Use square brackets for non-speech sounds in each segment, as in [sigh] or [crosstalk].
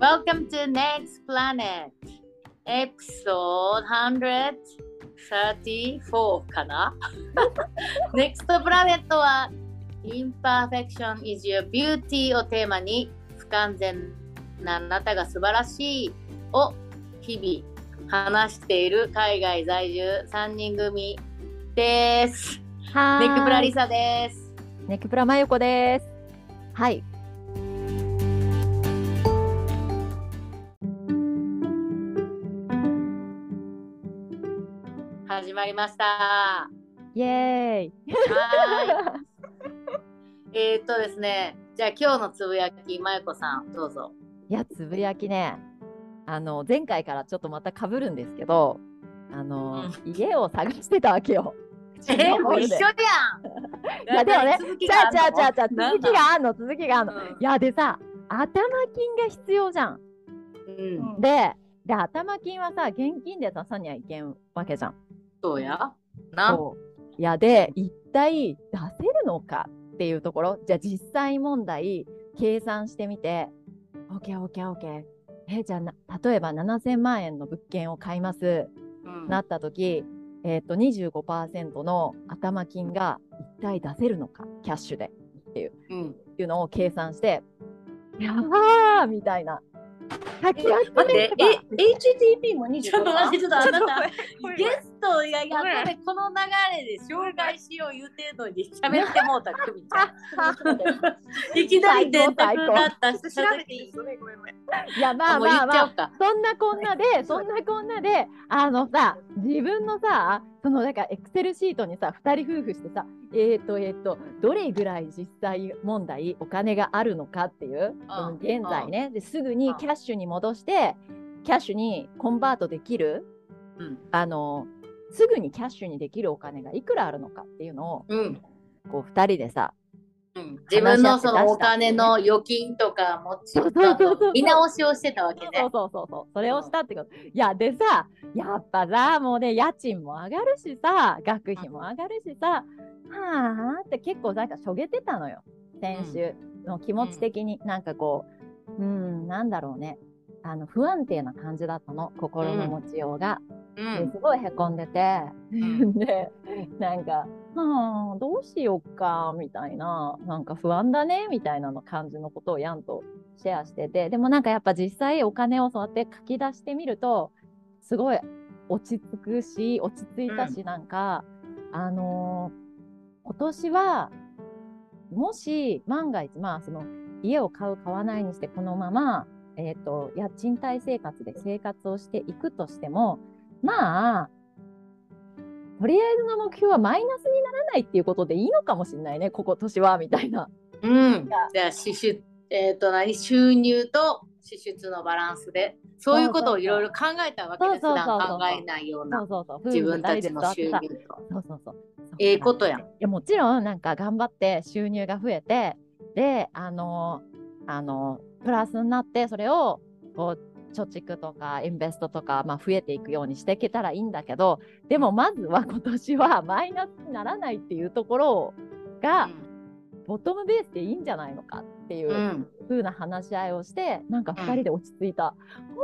Welcome to Next Planet Episode 134かな ?Next Planet は Imperfection is your beauty をテーマに不完全なあなたが素晴らしいを日々話している海外在住3人組です。はネックプラリサ。サです。ネックプラマヨコです。はい。始まりました。イエーイ。はーい。[laughs] えーっとですね、じゃあ今日のつぶやき、まゆこさん、どうぞ。いや、つぶやきね。あの、前回からちょっとまた被るんですけど、あの、家を探してたわけよ。えー、もう一緒やん。[laughs] いや、でもね、続きじゃあじゃあじゃあじゃあ続きがあんの、続きがあんの。うんいや、でさ、頭金が必要じゃん。うん、で、で、頭金はさ、現金で出さにはいけんわけじゃん。そうや。な。そう。いやで一体出せるのかっていうところ。じゃあ実際問題計算してみて。OKOKOK えじゃあな例えば7000万円の物件を買います、うん。なった時、えー、と25%の頭金が一体出せるのか？キャッシュでう。ん、いうのを計算してやばーみたいな。[laughs] 書き集待っめてえ、HTP も25% [laughs] ちょっと待って、ちょっとあなた、ゲストがやごめんっとでこの流れで紹介しよう言うてるのに喋ってもうたクミちゃん。[laughs] いきなり電卓だった調べていいごめんごめんごめん。いやまあまあまあ。そんなこんなで、そんなこんなで、あのさ、自分のさ、そのなんかエクセルシートにさ、2人夫婦してさ、えっ、ー、と、えっ、ー、と、どれぐらい実際問題、お金があるのかっていう、現在ね、ですぐうんにキャッシュに戻して、キャッシュにコンバートできる、うん。あの、すぐにキャッシュにできるお金がいくらあるのかっていうのを、うん。こう、2人でさ、うん、自分のそのお金の預金とか持ち見直しをしてたわけそうね。そうそうそう、それをしたってこと。いや、でさ、やっぱさ、もうね、家賃も上がるしさ、学費も上がるしさ、はあって結構なんかしょげてたのよ、先週の気持ち的に。なんかこう、うん、なんだろうね。あの不安定な感じだったの。心の持ちようが、うん。ですごいへこんでて、ん。[laughs] でなんか「はあどうしようか」みたいな。なんか不安だねみたいなの感じのことをやんとシェアしてて。でもなんかやっぱ実際お金をそうやって書き出してみるとすごい落ち着くし落ち着いたし、なんかあのー今年はもし万が一まあその家を買う買わないにしてこのまま、えー、と家賃貸生活で生活をしていくとしてもまあとりあえずの目標はマイナスにならないっていうことでいいのかもしれないねここ年はみたいな。うん。じゃあ支出えっ、と何？収入と支出のバランスでそういうことをいろいろ考えたわけです。そう普そうそうそう段考えないようそなうそうそう自分たちの収入と。そうそうそうええことやん。いやもちろんなんか頑張って収入が増えてであのあのプラスになってそれをこう貯蓄とかインベストとか、まあ、増えていくようにしていけたらいいんだけどでもまずは今年はマイナスにならないっていうところが、ボトムベースでいいんじゃないのかっていううん風な話し合いをしてなんか2人で落ち着いた。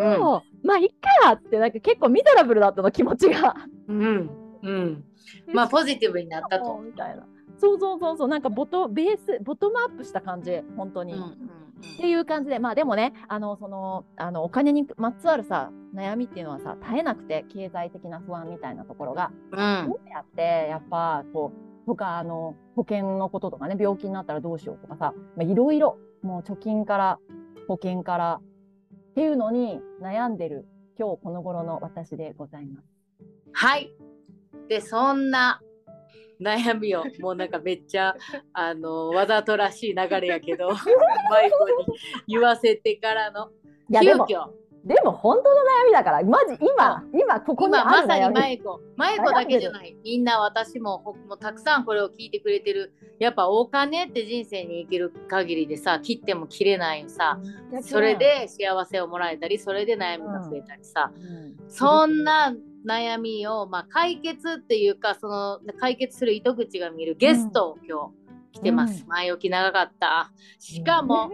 うんおーまあいっかってなんか結構ミザラブルだったの気持ちが。うん。うん。まあポジティブになったと。みたいな。そうそうそうそうなんかボトベースボトムアップした感じ本当に。うんっていう感じでまあでもねあのそのあのお金にまつわるさ悩みっていうのはさ絶えなくて経済的な不安みたいなところがうん。どうやってやっぱこうとかあの保険のこととかね病気になったらどうしようとかさまあいろいろもう貯金から保険からっていうのに悩んでる今日この頃の私でございます。はい。でそんな悩みをもうなんかめっちゃ [laughs] あのわざとらしい流れやけどマイコに言わせてからの。急遽。でも本当の悩みだからマジ今今ここに今まさにマイコマイコだけじゃない。みんな私もほもうたくさんこれを聞いてくれてる。やっぱお金って人生に生きる限りでさ切っても切れないさ。それ、で幸せをもらえたりそれで悩みが増えたりさ、うん。そんな悩みを、まあ、解決っていうかその解決する糸口が見るゲストを今日来てます。うん前置き長かった。しかも、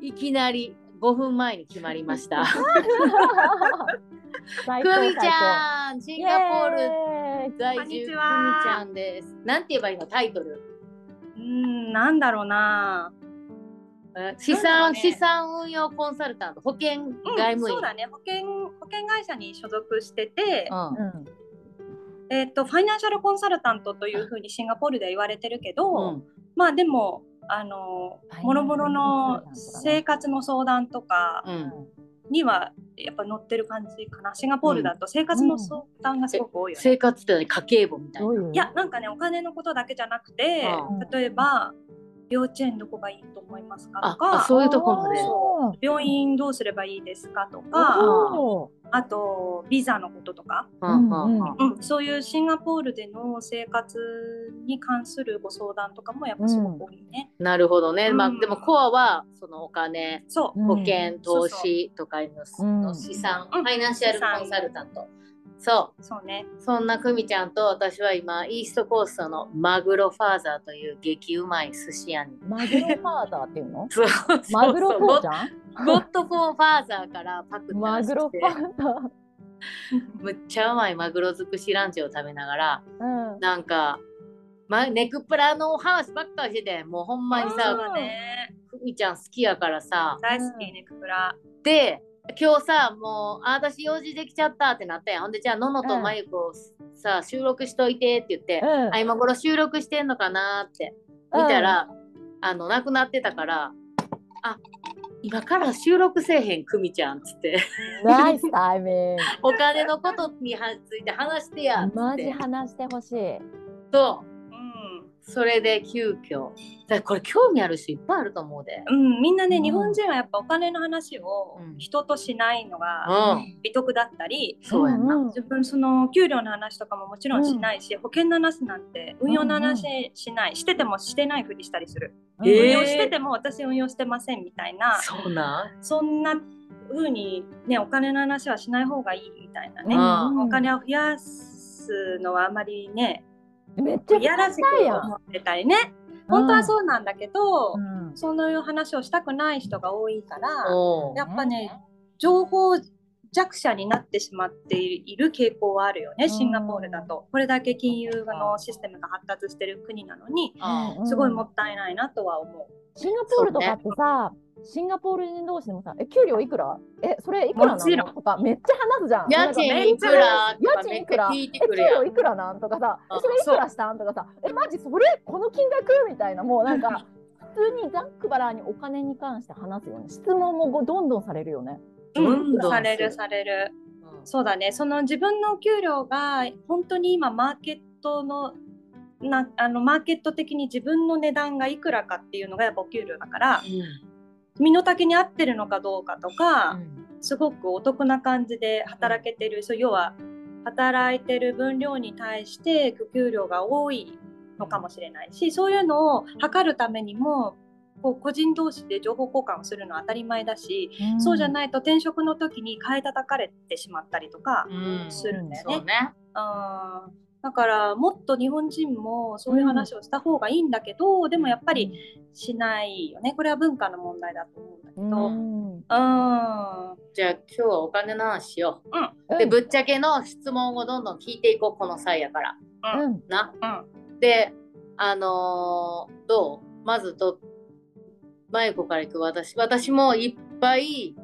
いきなり5分前に決まりました。[laughs] くみちゃん、シンガポールル在住くみちゃんです。なんて言えばいいの？タイトル。うーん、なんだろうな。え資産、うね。資産運用コンサルタント、保険うん外務員。そうだね。保険保険会社に所属してて、うん。うん。えっ、とファイナンシャルコンサルタントというふうにシンガポールでは言われてるけど、うん。まあでもあのもろもろの生活の相談とかうん。にはやっぱ載ってる感じかな。シンガポールだと生活の相談がすごく多いよね。生活って何？家計簿みたいな。いういやなんかねお金のことだけじゃなくて、うん。例えば幼稚園どこがいいと思いますか？あとかあそういうとこまで。そ病院どうすればいいですか？とかあとビザのこととか、うんうん。うんうん、そういうシンガポールでの生活に関するご相談とかもやっぱすごく多いね。なるほどね。まあうんでもコアはそのお金、保険、投資とかのうん。の資産、うん。ファイナンシャルコンサルタント。そそうね。う。そんなくみちゃんと私は今イーストコーストのマグロファーザーという激うまい寿司屋に。マグロファーザーっていうの？[laughs] そうそうそうマグロ父ちゃんゴッドフォーファーザーからパクってマグロファーザむっちゃうまいマグロ尽くしランチを食べながらー。うん。なんか、ま、ネクプラの話ばっかりしててもうほんまにそうさだね。くみちゃん好きやからさ大好きね、クプラ。で今日さもうあ私用事できちゃったってなったやんほんでじゃあののとまゆこさ、収録しといてって言って、うんあ今頃収録してんのかなって見たら、あのなくなってたからあ今から収録せえへんくみちゃんっつってナイスタイミンお金のことについて話してやっつグ。マジって話してほしい。そううん。それで急遽。だこれ興味ある人いっぱいあると思うで。うん、みんなね、うん。日本人はやっぱお金の話をうん。人としないのがうん、美徳だったり、そうやんな。んん自分その給料の話とかももちろんしないし、保険の話なんて運用の話しない、しててもしてないふりしたりする、え。ー運用してても私運用してませんみたいな。そうなん。そんな風にねお金の話はしない方がいいみたいなね、うん。お金を増やすのはあまりねめっちゃいやらしく。思ってたりね。本当はそうなんだけど、うん。そういう話をしたくない人が多いから、やっぱね、情報弱者になってしまっている傾向はあるよね、シンガポールだと。これだけ金融のシステムが発達してる国なのに、すごいもったいないなとは思う。シンガポールとかってさ、シンガポール人同士でもさ、え、給料いくら？え、それいくらなの？とか、めっちゃ話すじゃん。家賃いくら家賃いくら？え、給。料いくらなん？とかさ、それいくらしたん？とかさ、え、マジそれ？この金額？みたいな、もうなんか、[laughs] 普通にざっくばらんにお金に関して話すよね。質問もごどんどんされるよね。どんどんされる。すされる。うん。そうだね、その自分のお給料が本当に今マーケットのなあのマーケット的に自分の値段がいくらかっていうのがやっぱお給料だから身の丈に合ってるのかどうかとか、すごくお得な感じで働けてる、そう要は働いてる分量に対してお給料が多いのかもしれないしそういうのを測るためにもこう個人同士で情報交換をするのは当たり前だし、そうじゃい。ないと転職の時に買い叩かれてしまったりとかうんするんだよね。そうね。だからもっと日本人もそういう話をした方がいいんだけど、でもやっぱりしないよねこれは文化の問題だと思うんだけうど。ん。うんじゃあ今日はお金の話しよう。でぶっちゃけの質問をどんどん聞いていこうこの際やから。うん。な。うんであのーどう？まずとまゆこからいく私私もいっぱい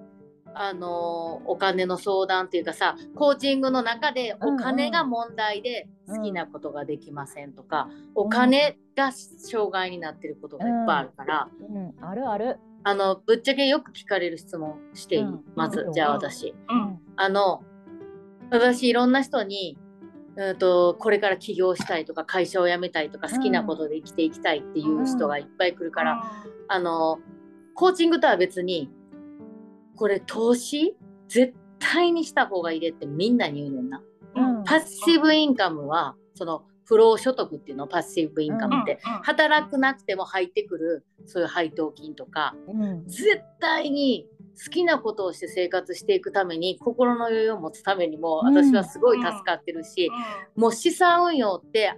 あのーお金の相談っていうかさコーチングの中でお金が問題で好きなことができませんとか、お金が障害になってることがいっぱいあるから、うん。あるある。あのぶっちゃけよく聞かれる質問していい、うんまず、うん。じゃあ私。うん。あの私いろんな人にうんとこれから起業したいとか会社を辞めたいとか好きなことで生きていきたいっていう人がいっぱい来るから、あのコーチングとは別にこれ投資絶対にした方がいいでってみんなに言うねんな。うん。パッシブインカムはその不労所得っていうのパッシブインカムって、働くなくても入ってくるそういう配当金とか。うん。絶対に好きなことをして生活していくために心の余裕を持つためにもうん私はすごい助かってるし、もう資産運用って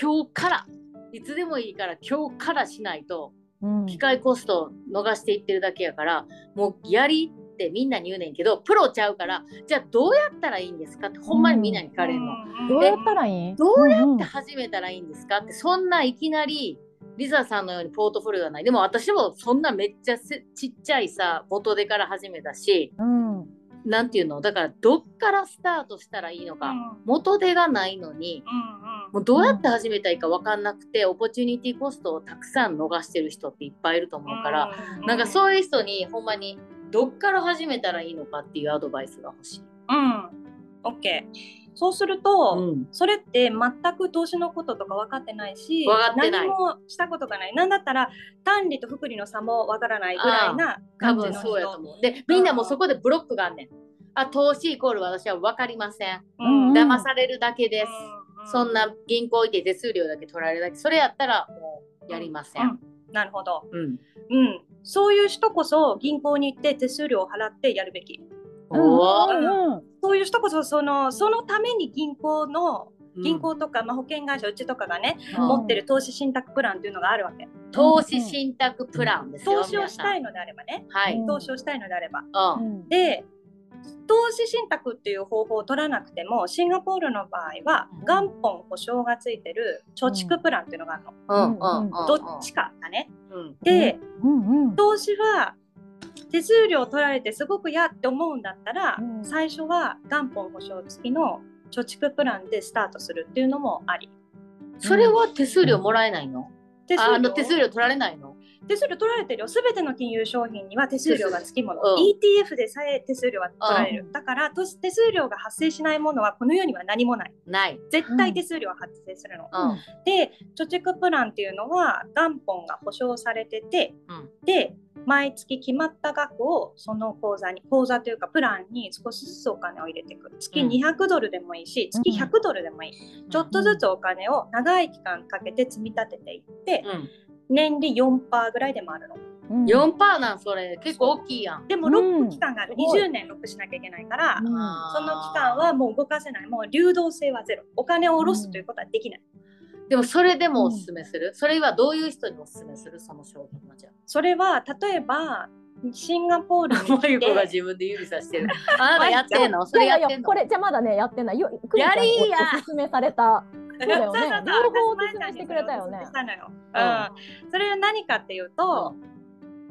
今日からいつでもいいから今日からしないとうん機械コストを逃していってるだけやからもうやりってみんなに言うねんけどプロちゃうからじゃあどうやったらいいんですかってほんまにみんなに聞かれるの。どうやったらいい？どうやって始めたらいいんですかってそんないきなりリザさんのようにポートフォリオがない。でも私もそんなめっちゃせちっちゃいさ元手から始めたしうんなんていうの？だからどっからスタートしたらいいのか、元手がないのにもうどうやって始めたらいいか分かんなくて、オポチュニティコストをたくさん逃してる人っていっぱいいると思うから、なんかそういう人にほんまにどっから始めたらいいのかっていうアドバイスが欲しい。うん。OK。そうすると、うんそれって全く投資のこととか分かってないし、何もしたことがない。なんだったら単利と複利の差も分からないぐらいな多感じの人。分そうやと思う。でみんなもうそこでブロックがあんねん。あ投資イコール私は分かりません。うんうん騙されるだけです。うんそんな銀行行って手数料だけ取られるだけ。それやったらもうやりません。うんなるほど。うん。うん。そういう人こそ銀行に行って手数料を払ってやるべき。うんそういう人こそそのそのために銀行のうん銀行とか、まあ、保険会社うちとかがね、うん持ってる投資信託プランっていうのがあるわけ。投資信託プランですよ。投資をしたい皆のであればね。はい。うん投資をしたいのであれば。うん。うんで投資信託っていう方法を取らなくてもシンガポールの場合はうん元本保証がついてる貯蓄プランっていうのがあるの。どっちかだね。うん。で、投資は手数料取られてすごく嫌って思うんだったら、うん最初は元本保証付きの貯蓄プランでスタートするっていうのもあり。それは手数料もらえないの？手ああの手数料取られないの？手数料取られてるよ。すべての金融商品には手数料がつきもの。うん ETF でさえ手数料は取られる。だからと手数料が発生しないものはこの世には何もない。ない。絶対手数料は発生するの。うん。で、貯蓄プランっていうのは元本が保証されてて、うんで、毎月決まった額をその口座に、口座というかプランに少しずつお金を入れていく。月うん200ドルでもいいし、月うん100ドルでもいい。ちょっとずつお金を長い期間かけて積み立てていって、うん。年利4%ぐらいで回るの。うん四パーなんそれ結構大きいやん。でもうんロック期間がある。すごい20年ロックしなきゃいけないから、うんその期間はもう動かせない。もう流動性はゼロ。お金を下ろすということはできない。でもそれでもおすすめする、それはどういう人におすすめする？その商品はじゃそれは例えばシンガポールあ。にも来てが自分で指さしてる。あなたやってんの？[laughs] それやってんの？いやいやこれじゃあまだねやってないよやりーやおすすめされたそうだよね。そうそうそう。両方してくれたよね。したのよ。うん、それは何かっていうと、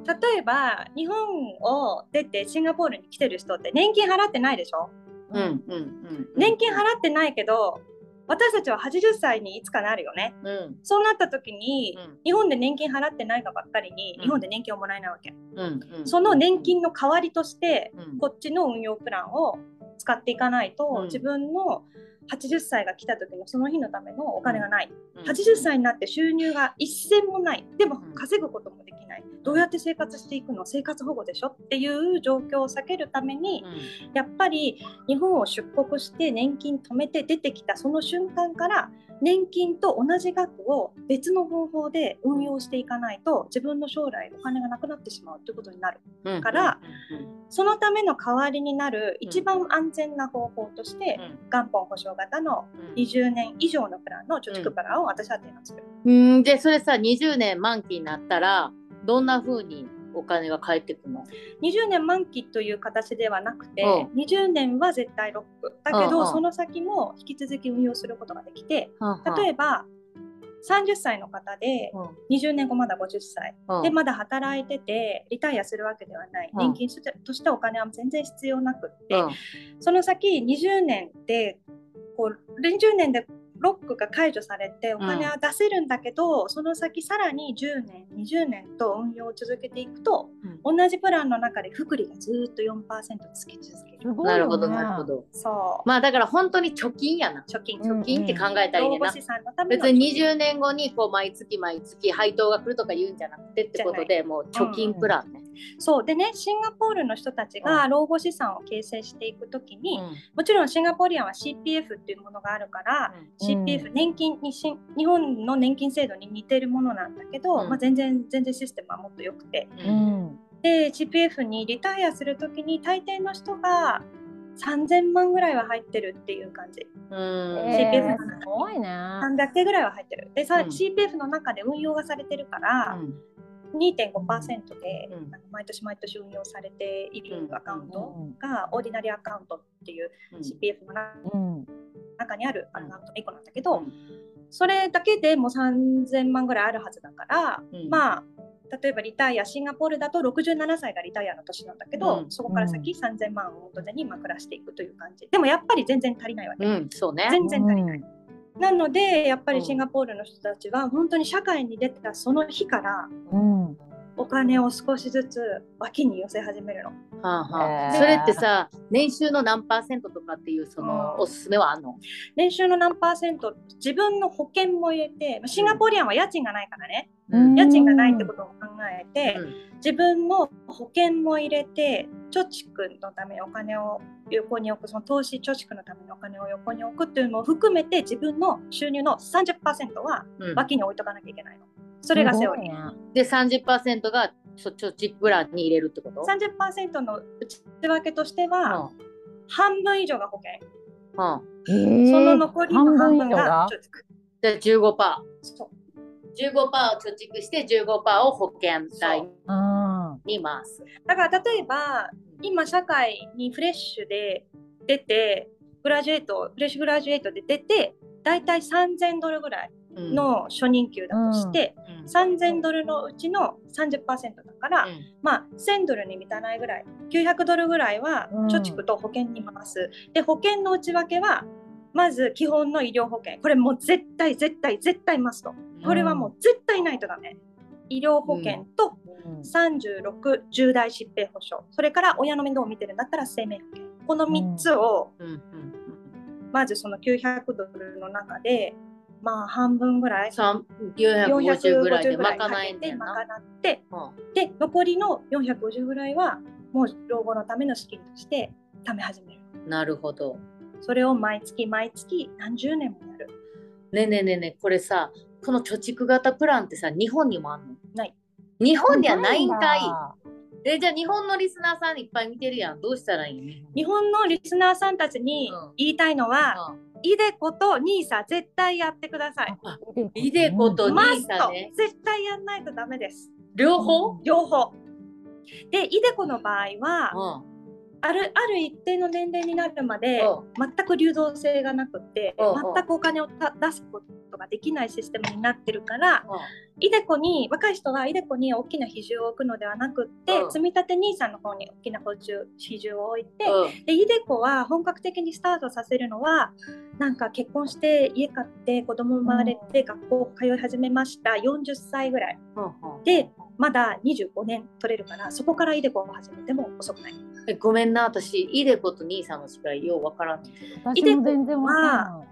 例えば日本を出てシンガポールに来てる人って年金払ってないでしょ？うん。うんうん。年金払ってないけど私たちは80歳にいつかなるよね。うん。そうなった時に、うん。日本で年金払ってないがばっかりに、うん。日本で年金をもらえないわけ。うんうん。その年金の代わりとして、うん。こっちの運用プランを使っていかないと、うん。自分の80歳が来た時のその日のためのお金がない、うん。80歳になって収入が一銭もない。でもうん。稼ぐこともできない。どうやって生活していくの？生活保護でしょ？っていう状況を避けるために、やっぱり日本を出国して年金止めて出てきたその瞬間から年金と同じ額を別の方法で運用していかないと自分の将来お金がなくなってしまうということになる。うん。から、うん。うん。そのための代わりになる一番安全な方法として、うん。元本保証型のうん。20年以上のプランの貯蓄プランを私は提案する。うん。でそれさ20年満期になったらどんな風にお金が返ってくるの20年満期という形ではなくて、う20年は絶対ロック。だけど、うんうん。その先も引き続き運用することができて例例えば30歳の方でば、20年後まだ50歳。うん。でまだ働いててリタイアするわけではない。うん。年金としてお金は全然必要なくって、うん。その先20年でこう20年でロックが解除されてお金は出せるんだけど、その先さらに10年20年と運用を続けていくと同じプランの中で福利がずっと4%つき続ける。すごいよね。なるほどなるほど。そう。まあだから本当に貯金やな。貯金。うん貯金って考えたらいいねん。な、老後資産のための別に20年後にこう毎月毎月配当が来るとか言うんじゃなくてってことでもう貯金プランね、そう。でねシンガポールの人たちが老後資産を形成していくときに、うん。もちろんシンガポリアンは CPF っていうものがあるから、うん。CPF 年金にし日本の年金制度に似てるものなんだけど、うん。まあ、全然全然システムはもっと良くて。で CPF にリタイアするときに大抵の人が3000万ぐらいは入ってるっていう感じ。うん。え CPF ーすごいね。300件ぐらいは入ってる。でさ、うん。CPF の中で運用がされてるから、うん2.5%で、うん。あの毎年毎年運用されているうん。アカウントうんが、オーディナリーアカウントっていううん。CPF のなうん中にあるアうん。カウントの1個なんだけど、うん。それだけでもう3000万ぐらいあるはずだから、うん。まあ例えばリタイアシンガポールだと67歳がリタイアの年なんだけど、うん。そこから先3000万を元手にまあ暮らしていくという感じ。でもやっぱり全然足りないわけ、うん、そうね。全然足りない、うんなのでやっぱうん。りシンガポールの人たちは本当に社会に出たその日からうん。お金を少しずつ脇に寄せ始めるの。はあはあ、それってさ、年収の何パーセントとかっていうその、うん。おすすめはあんの？年収の何パーセント自分の保険も入れてまあシンガポリアンは家賃がないからね、うん。家賃がないってことを考えて、うん。自分の保険も入れて貯蓄のためにお金を横に置くその投資貯蓄のためにお金を横に置くっていうのも含めて自分の収入の30%はうん脇に置いとかなきゃいけないの。それがセオリー。ー。で、30%がそ貯蓄プランに入れるってこと？30%の内訳としては、うん半分以上が保険、うんえーその残りの半分がが？貯蓄。で、15%。そう15%を貯蓄して15%を保険代うんに回す。だから例えば今社会にフレッシュで出てグラジュエートフレッシュグラジュエートで出てだいたい3000ドルぐらいうん、の初任給だとして、うん。3000ドルのうちの30%だから、うん。まあ1000ドルに満たないぐらい900ドルぐらいはうん。貯蓄と保険に回す、で保険の内訳はまず基本の医療保険。これもう絶対絶対絶対マスト。これはもう絶対ないとダメ医療保険とうん。36重大疾病保障それから親の面倒を見てるんだったら生命保険。この3つをまずその900ドルの中でまあ半分ぐらい三450ぐらいで賄えんねん賄な。ってうん。で残りの450ぐらいはもう老後のための資金として貯め始める。なるほど。それを毎月毎月何十年もやる。ねえねえねえねえこれさこの貯蓄型プランってさ日本にもあんの？日本にはないんかないいえじゃあ日本のリスナーさんいっぱい見てるやん。どうしたらいい？の日本のリスナーさんたちにうん。言いたいのは、イデコとニーサ絶対やってください。イデコとうんニーマスト。サね絶対やんないとダメです。両方、両方。で、イデコの場合は、うんあるある一定の年齢になるまでう。全く流動性がなくって全くお金をた出すことができないシステムになってるからう。んイデコに若い人はイデコに大きな比重を置くのではなくって、うん。積み立て NISA の方に大きな比重比重を置いて、うん。でイデコは本格的にスタートさせるのはなんか結婚して家買って子供生まれて学校通い始めました40歳ぐらいでまだ25年取れるからそこからイデコを始めても遅くない。えごめんな私イデコとニーサの違いようわからんけど、私も全然わかん。ない。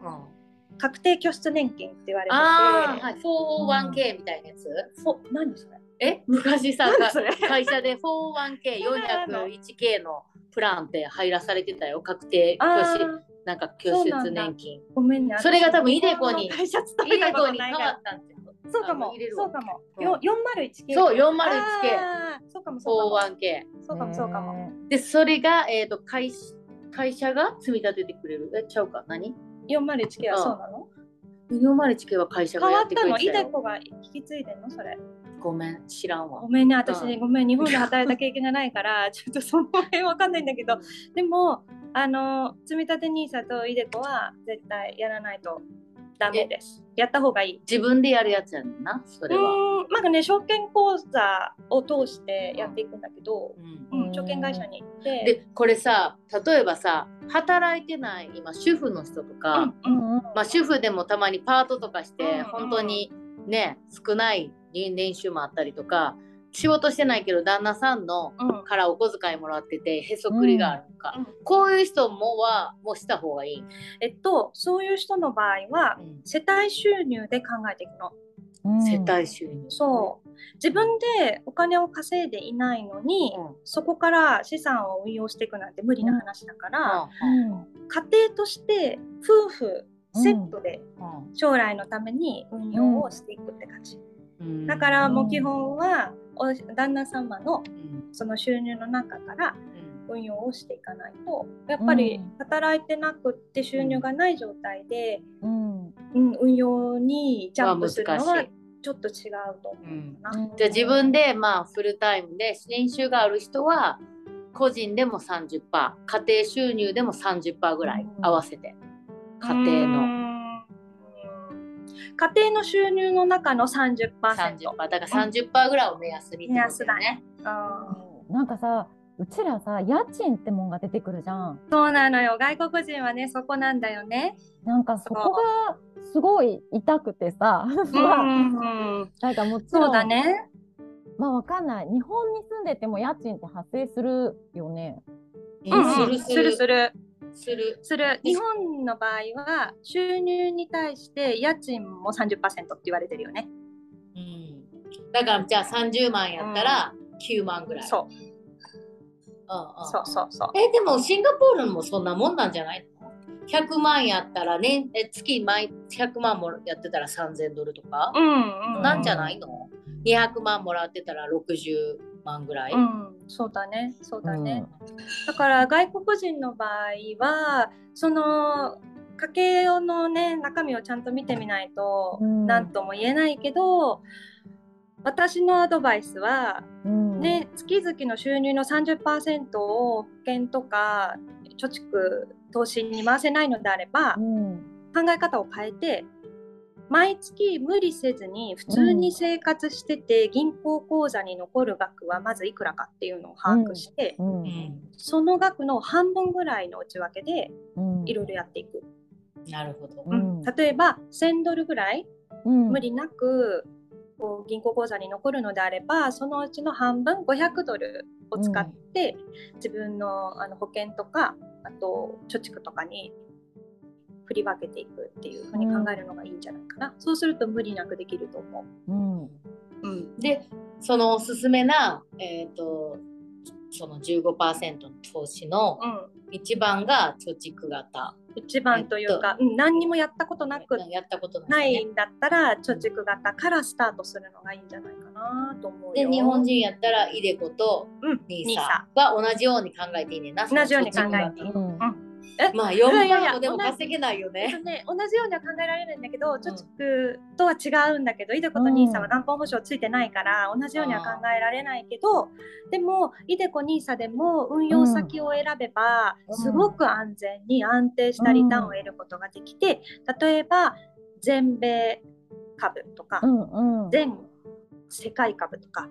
うん、確定拠出年金って言われてて、はい 401k みたいなやつ、フォ何それ？え昔さ会社で 401k401k のプランって入らされてたよ。確定拠あ出ーなんか拠出年金。ごめんね。それが多分イデコに会社勤イデコに変わったんってそうかも。そうかも。うん。よ 401K。そう 401K あー。そうかもそうかも。401k そうかもそうかも。へでそれが、えー、と会会社が積み立ててくれる？えちゃうか？何？401K はそうなの？401k は会社変がやってくわったのイデコが引き継いでんの？それ。ごめん知らんわ。ごめんね、私、うん。ごめん、日本で働いた経験がないから、[laughs] ちょっとその辺わかんないんだけど、でも、あの、積み立て NISA とイデコは絶対やらないとダメです。やった方がいい。自分でやるやつやねんなそれは、うーん、まあね、証券口座を通してやっていくんだけど、うん。うん、証券会社に行って、でこれさ例えばさ働いてない今主婦の人とか、うんうんうん。うんまあ、主婦でもたまにパートとかして、うん本当にね少ない年収もあったりとか仕事してないけど旦那さんのうん。からお小遣いもらっててへそくりがあるのか、うん。こういう人もはもうした方がいい、えっと、そういう人の場合は、世帯収入で考えていくの。うん。世帯収入、そう。自分でお金を稼いでいないのに、うん。そこから資産を運用していくなんて無理な話だから、うん。家庭として夫婦セットでうん。将来のために運用をしていくって感じ。うんだからもう基本はお旦那様のうん。その収入の中からうん。運用をしていかないとやっぱりうん。働いてなくって収入がない状態で、うん。うん、運用にジャンプするのはちょっと違うと思うな。じゃあ自分でまあフルタイムで年収がある人は個人でも30%家庭収入でも30%ぐらい合わせて。家庭のの家庭の収入の中の30%。30%だから30%ぐらいを目安にってことだよね。うんなんかさうちらさ家賃ってもんが出てくるじゃん。そうなのよ外国人はねそこなんだよね。なんかそこがすごい痛くてさ、なんかもちろんそうだね。まあわかんない日本に住んでても家賃って発生するよね。うんうんするするするする。する日本の場合は収入に対して家賃も30%って言われてるよね。うんだからじゃあ30万やったら9万ぐらい。そううんうんそうそうそう。えでもシンガポールもそんなもんなんじゃないの ?100 万やったら年え月毎100万もやってたら3000ドルとか、うんうん。なんじゃないの ?200 万もらってたら60万ぐらい。うん、そうだね、そうだね。だから外国人の場合はその家計のね中身をちゃんと見てみないとうん。何とも言えないけど、私のアドバイスは、うん、ね、月々の収入の30%を保険とか貯蓄投資に回せないのであれば、うん、考え方を変えて毎月無理せずに普通に生活してて、銀行口座に残る額はまずいくらかっていうのを把握して、うん、うん。その額の半分ぐらいの内訳でうん、いろいろやっていく、なるほど。うん。例えば1000ドルぐらいうん、無理なくこう銀行口座に残るのであればそのうちの半分500ドルを使って、自分のあの保険とかあと貯蓄とかに振り分けていくっていうふうに考えるのがいいんじゃないかな、そうすると無理なくできると思う。ん、う。うん。でそのおすすめな、えー、とその15%の投資のうん、一番が貯蓄型。一番というか、うん、何にもやったことなくやったことなないね。いんだったら貯蓄型からスタートするのがいいんじゃないかなと思うよ。で日本人やったらイデコと NISA サが同じように考えていいねんな。同じように考えていい。うん、まあ4いやいやいや万もでも稼げないよね。とね、同じようには考えられるんだけど、貯蓄とは違うんだけど、イデコとニーサは元本保証ついてないから、同じようには考えられないけど、でも、イデコ、ニーサでも運用先を選べば、うん。すごく安全に安定したリターンを得ることができて、例えば、全米株とかう、ん、うん、全世界株とか、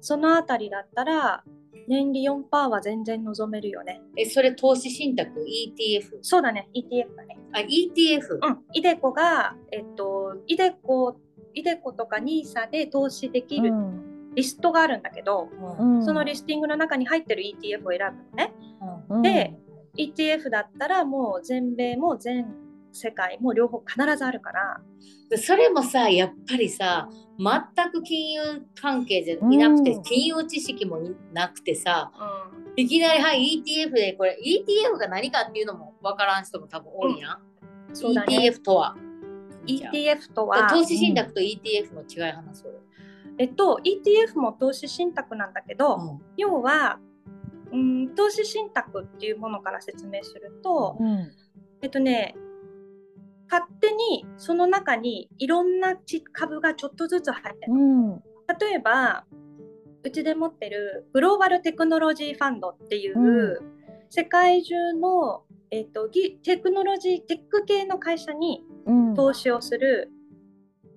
そのあたりだったら、年利4%は全然望めるよね。えそれ投資信託？ETF。そうだね、ETF だね。あ ETF。うん、イデコが、えっと、イデコ、イデコとかニーサで投資できるリストがあるんだけど、うん、そのリスティングの中に入ってる ETF を選ぶのね。うん、で ETF だったらもう全米も全世界も両方必ずあるから、でそれもさやっぱりさ全く金融関係じゃいなくて、うん金融知識もなくてさういきなりはい ETF でこれ ETF が何かっていうのもわからん人も多分多いやん。ん、そうだね。ETF とは。ETF とは、投資信託と ETF の違い話そうよ。えっと、ETF も投資信託なんだけど、要は、うん、投資信託っていうものから説明すると、うん、えっとね、勝手にその中にいろんなち株がちょっとずつ入ってる。うん、例えば、うちで持ってるグローバルテクノロジーファンドっていう、世界中の、えっと、ぎテクノロジー、テック系の会社にうん、投資をする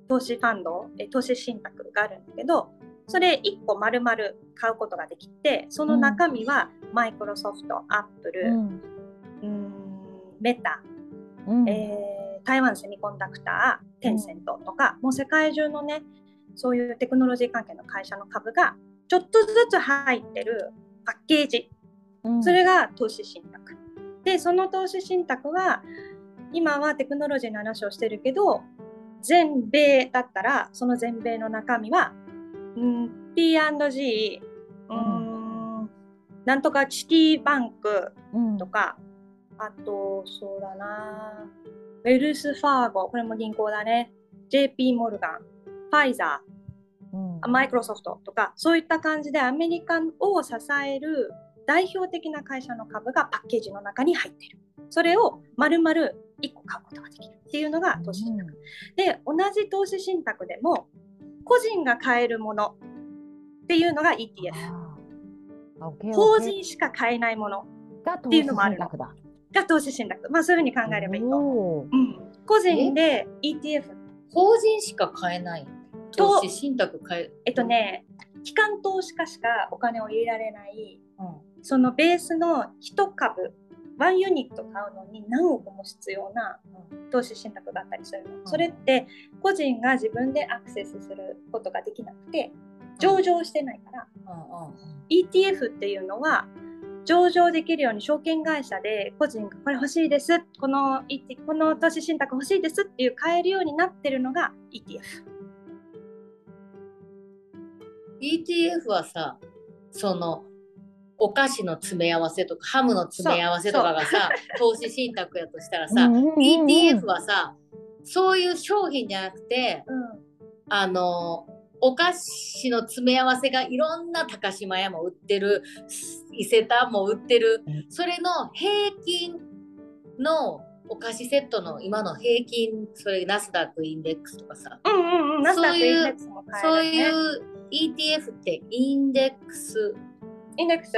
投資ファンド、え投資信託があるんだけど、それ1個丸々買うことができて、その中身はマイクロソフト、アップうル、ん、うんメタ、うん、えー台湾セミコンダクター、テンセントとか、もう世界中のね、そういうテクノロジー関係の会社の株がちょっとずつ入ってるパッケージ、うん、それが投資信託。で、その投資信託は、今はテクノロジーの話をしてるけど、全米だったら、その全米の中身は、うん P&G、うん、なんとかシティバンク、うん、とか、あと、そうだな、ウェルスファーゴ、これも銀行だね、JP モルガン、ファイザうん、ー、マイクロソフトとか、そういった感じでアメリカを支える代表的な会社の株がパッケージの中に入ってる。それを丸々1個買うことができるっていうのが投資信託。で、同じ投資信託でも、個人が買えるものっていうのが ETF。法人しか買えないものが投資ていうのもある信託だ。が投資信託。まあそういうふうに考えればいいと思う。ん、個人で ETF。法人しか買えない。投資信託買え？えっとね、機関投資家しかお金を入れられない、うん。そのベースの1株、1ユニット買うのに何億も必要な投資信託があったりするの。それって個人が自分でアクセスすることができなくて、上場してないから、うんうん ETF っていうのは上場できるように証券会社で個人がこれ欲しいですこのこの投資信託欲しいですっていう買えるようになってるのが ETF。ETF はさ、そのお菓子の詰め合わせとかハムの詰め合わせとかがさ、投資信託やとしたらさ、ETF はさ、そういう商品じゃなくて、うん。あのお菓子の詰め合わせがいろんな高島屋も売ってる伊勢丹も売ってる。それの平均のお菓子セットの今の平均それナスダックインデックスとかさ。そういうそう。いう ETF ってインデックス？インデックス、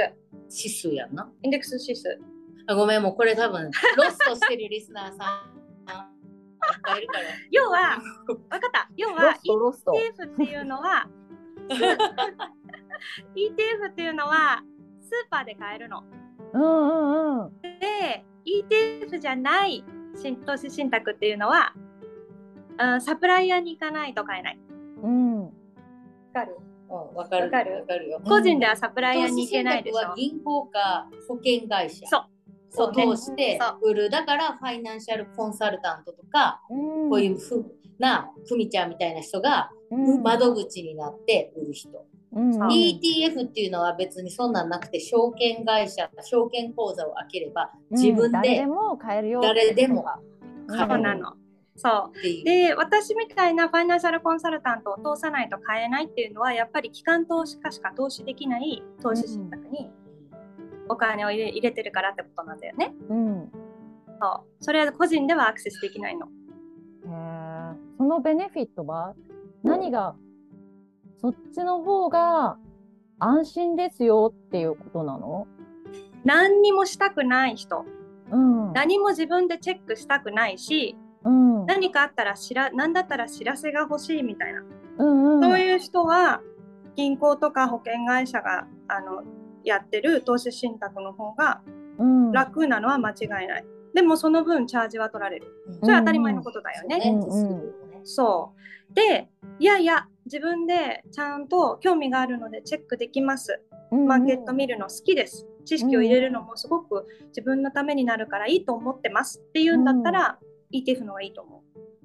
指数やんな。インデックス指数。あごめんもうこれ多分ロストしてるリスナーさんるから要は、わかった。要ロは。ETF っていうのは、[laughs] ETF っていうのは、スーパーで買えるの。うんうんうん。で、ETF じゃない新投資信託っていうのは、うん、サプライヤーに行かないと買えない。うん。わかるうんわかるわかるわかるよ個人ではサプライヤーに行けないでしょは。銀行か保険会社そう。をそうね通して売るだからファイナンシャルコンサルタントとか、うん。こういうふなふみちゃんみたいな人がうん。窓口になって売る人、うん。ETF っていうのは別にそんなんなくて証券会社証券口座を開ければ自分で誰でも買えるよ。誰でもうんそうなの。そう。で、私みたいなファイナンシャルコンサルタントを通さないと買えないっていうのは、やっぱり機関投資家しか投資できない投資信託にお金を入れ入れてるからってことなんだよね。うん。そう。それは個人ではアクセスできないの。へーそのベネフィットは何がそっちの方が安心ですよっていうことなの？何にもしたくない人、うん。何も自分でチェックしたくないし、うん。何かあったら知ら、何だったら知らせが欲しいみたいな。うんうん。そういう人は、銀行とか保険会社があのやってる投資信託の方がうん。楽なのは間違いない。でもその分チャージは取られる。うんそれは当たり前のことだよね。そう。で、いやいや、自分でちゃんと興味があるのでチェックできます。うんうんマーケット見るの好きです。知識を入れるのもすごく自分のためになるからいいと思ってますっていうんだったら、ETF の方がいいと思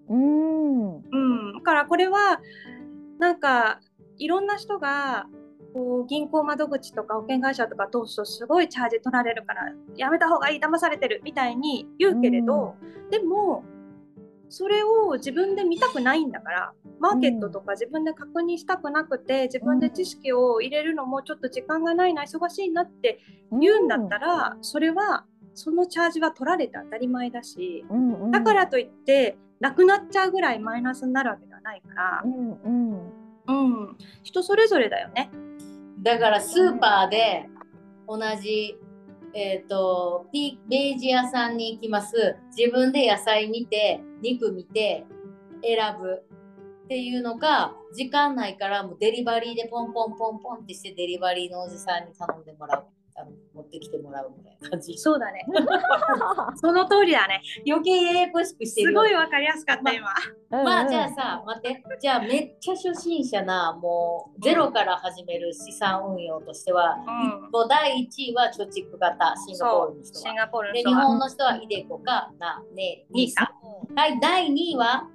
うん。う。うん。だからこれは、なんか、いろんな人が、こう銀行窓口とか保険会社とか通すとすごいチャージ取られるからやめた方がいい騙されてるみたいに言うけれど、でもそれを自分で見たくないんだからマーケットとか自分で確認したくなくて自分で知識を入れるのもちょっと時間がないな忙しいなって言うんだったら、それはそのチャージは取られて当たり前だしうんうん、だからといってなくなっちゃうぐらいマイナスになるわけではないから。う、んうん。うん、人それぞれだよね。だからスーパーで同じ、えっ、と、ピベージ屋さんに行きます。自分で野菜見て、肉見て、選ぶっていうのか、時間内からもデリバリーでポンポンポンポンってしてデリバリーのおじさんに頼んでもらう。あの持ってきてもらうみたいな感じ。そうだね。[laughs] その通りだね。余計ややこしくしてるすごいわかりやすかった今。まあじゃあさ、待って、じゃあめっちゃ初心者な、もうゼロから始める資産運用としては、うんもう第1位は貯蓄型、シンガポールの人は。シンガポールので、日本の人はイデコか、な、ね、ニーサ。はい、第2位は、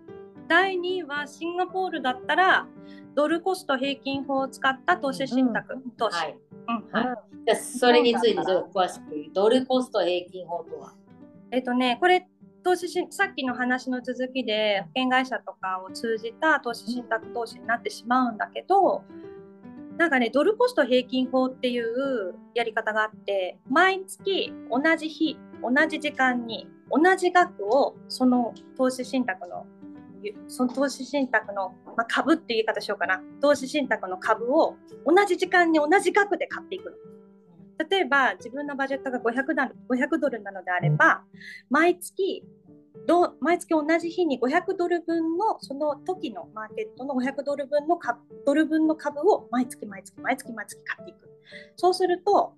第2位はシンガポールだったらドルコスト平均法を使った投資信託、投資、はい。うんはいじゃあそれについて詳しく言う。ドルコスト平均法とは？えっとねこれ投資しさっきの話の続きで保険会社とかを通じた投資信託投資になってしまうんだけどなんかねドルコスト平均法っていうやり方があって毎月同じ日同じ時間に同じ額をその投資信託のその投資信託の、まあ、株っていう言い方しようかな投資信託の株を同じ時間に同じ額で買っていくの。例えば自分のバジェットが500ドル ,500 ドルなのであれば、毎月ど毎月同じ日に500ドル分のその時のマーケットの500ドル分の株ドル分の株を毎月毎月毎月毎月買っていく。そうすると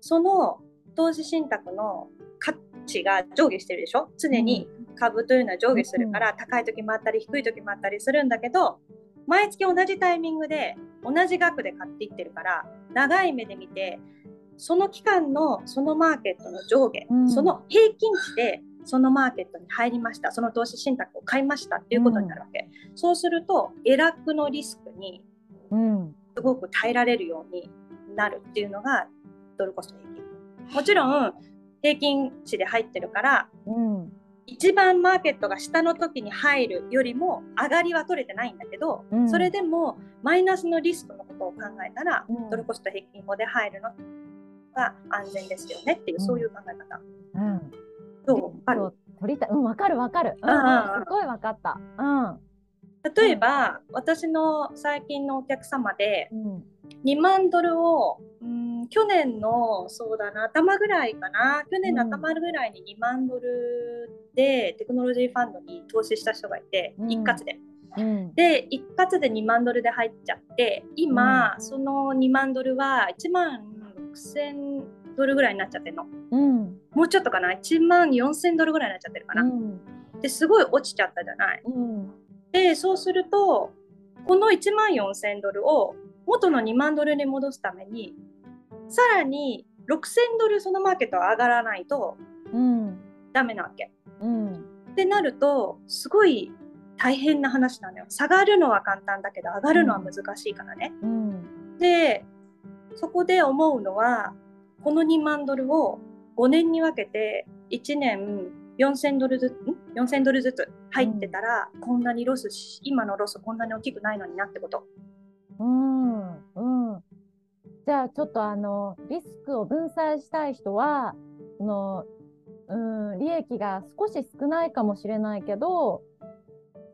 その投資信託の価値が上下してるでしょ？常に株というのは上下するから、高い時もあったり低い時もあったりするんだけど毎月同じタイミングで同じ額で買っていってるから長い目で見てその期間のそのマーケットの上下、うん、その平均値でそのマーケットに入りましたその投資信託を買いましたっていうことになるわけ、うん、そうすると下落のリスクにすごく耐えられるようになるっていうのがドルコスト平均。もちろん平均値で入ってるから、うん、一番マーケットが下の時に入るよりも上がりは取れてないんだけど、うん、それでもマイナスのリスクのことを考えたら、ドルコスト平均法で入るのが安全ですよねっていう、そういう考え方。うん、どう？かる？取りたうん、わかるわかる。うん、すごいわかった。うん。例えば、私の最近のお客様で、2万ドルを、うん、去年のそうだな頭ぐらいかな去年の頭ぐらいに2万ドルでテクノロジーファンドに投資した人がいて、一括で。うん、で一括で2万ドルで入っちゃって今、うん、その2万ドルは1万6000ドルぐらいになっちゃってるの、うん、もうちょっとかな1万4000ドルぐらいになっちゃってるかな、うん、ですごい落ちちゃったじゃない、うん、でそうするとこの1万4000ドルを元の2万ドルに戻すためにさらに6000ドルそのマーケットは上がらないとダメなわけ。うん、ってなるとすごい大変な話なのよ。下がるのは簡単だけど上がるのは難しいからね。うん、でそこで思うのはこの2万ドルを5年に分けて1年4000ドルずつ4000ドルずつ入ってたら、うん、こんなにロス今のロスこんなに大きくないのになってこと。うんうん、じゃあちょっとあのリスクを分散したい人はその、うん、利益が少し少ないかもしれないけど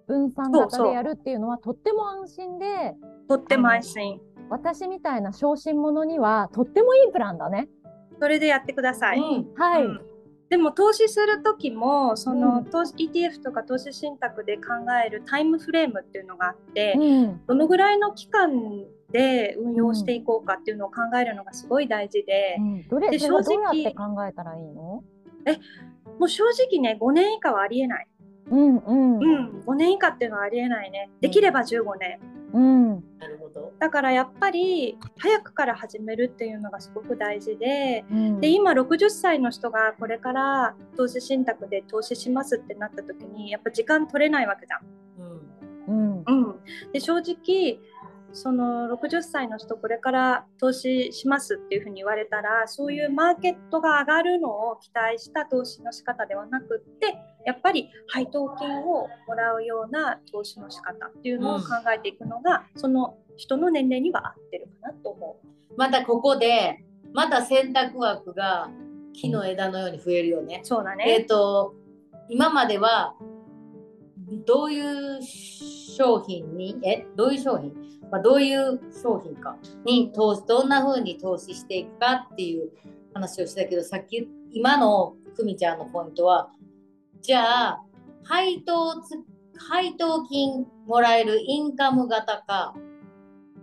分散型でやるっていうのはとっても安心でとっても安心。私みたいな小心者にはとってもいいプランだね。それでやってください。うん、はい、うんでも投資する時もその、うん、投資 ETF とか投資信託で考えるタイムフレームっていうのがあって、うん、どのぐらいの期間で運用していこうかっていうのを考えるのがすごい大事で、うん、どれで正直どうやって考えたらいいの？えもう正直ね5年以下はありえない。うんうん、うん、5年以下っていうのはありえないね。できれば15年。うん、なるほど。だからやっぱり早くから始めるっていうのがすごく大事でうん、で今60歳の人がこれから投資信託で投資しますってなった時にやっぱ時間取れないわけじゃん。うん、うん、うん、で正直その60歳の人これから投資しますっていうふうに言われたらそういうマーケットが上がるのを期待した投資の仕方ではなくってやっぱり配当金をもらうような投資の仕方っていうのを考えていくのが、うん、その人の年齢には合ってるかなと思う。またここでまた選択枠が木の枝のように増えるよね。そうだね。えっ、ー、と今まではどういう商品にえどういう商品？まあ、どういう商品かに投資どんな風に投資していくかっていう話をしたけどさっき今の久美ちゃんのポイントはじゃあ配当配当金もらえるインカム型か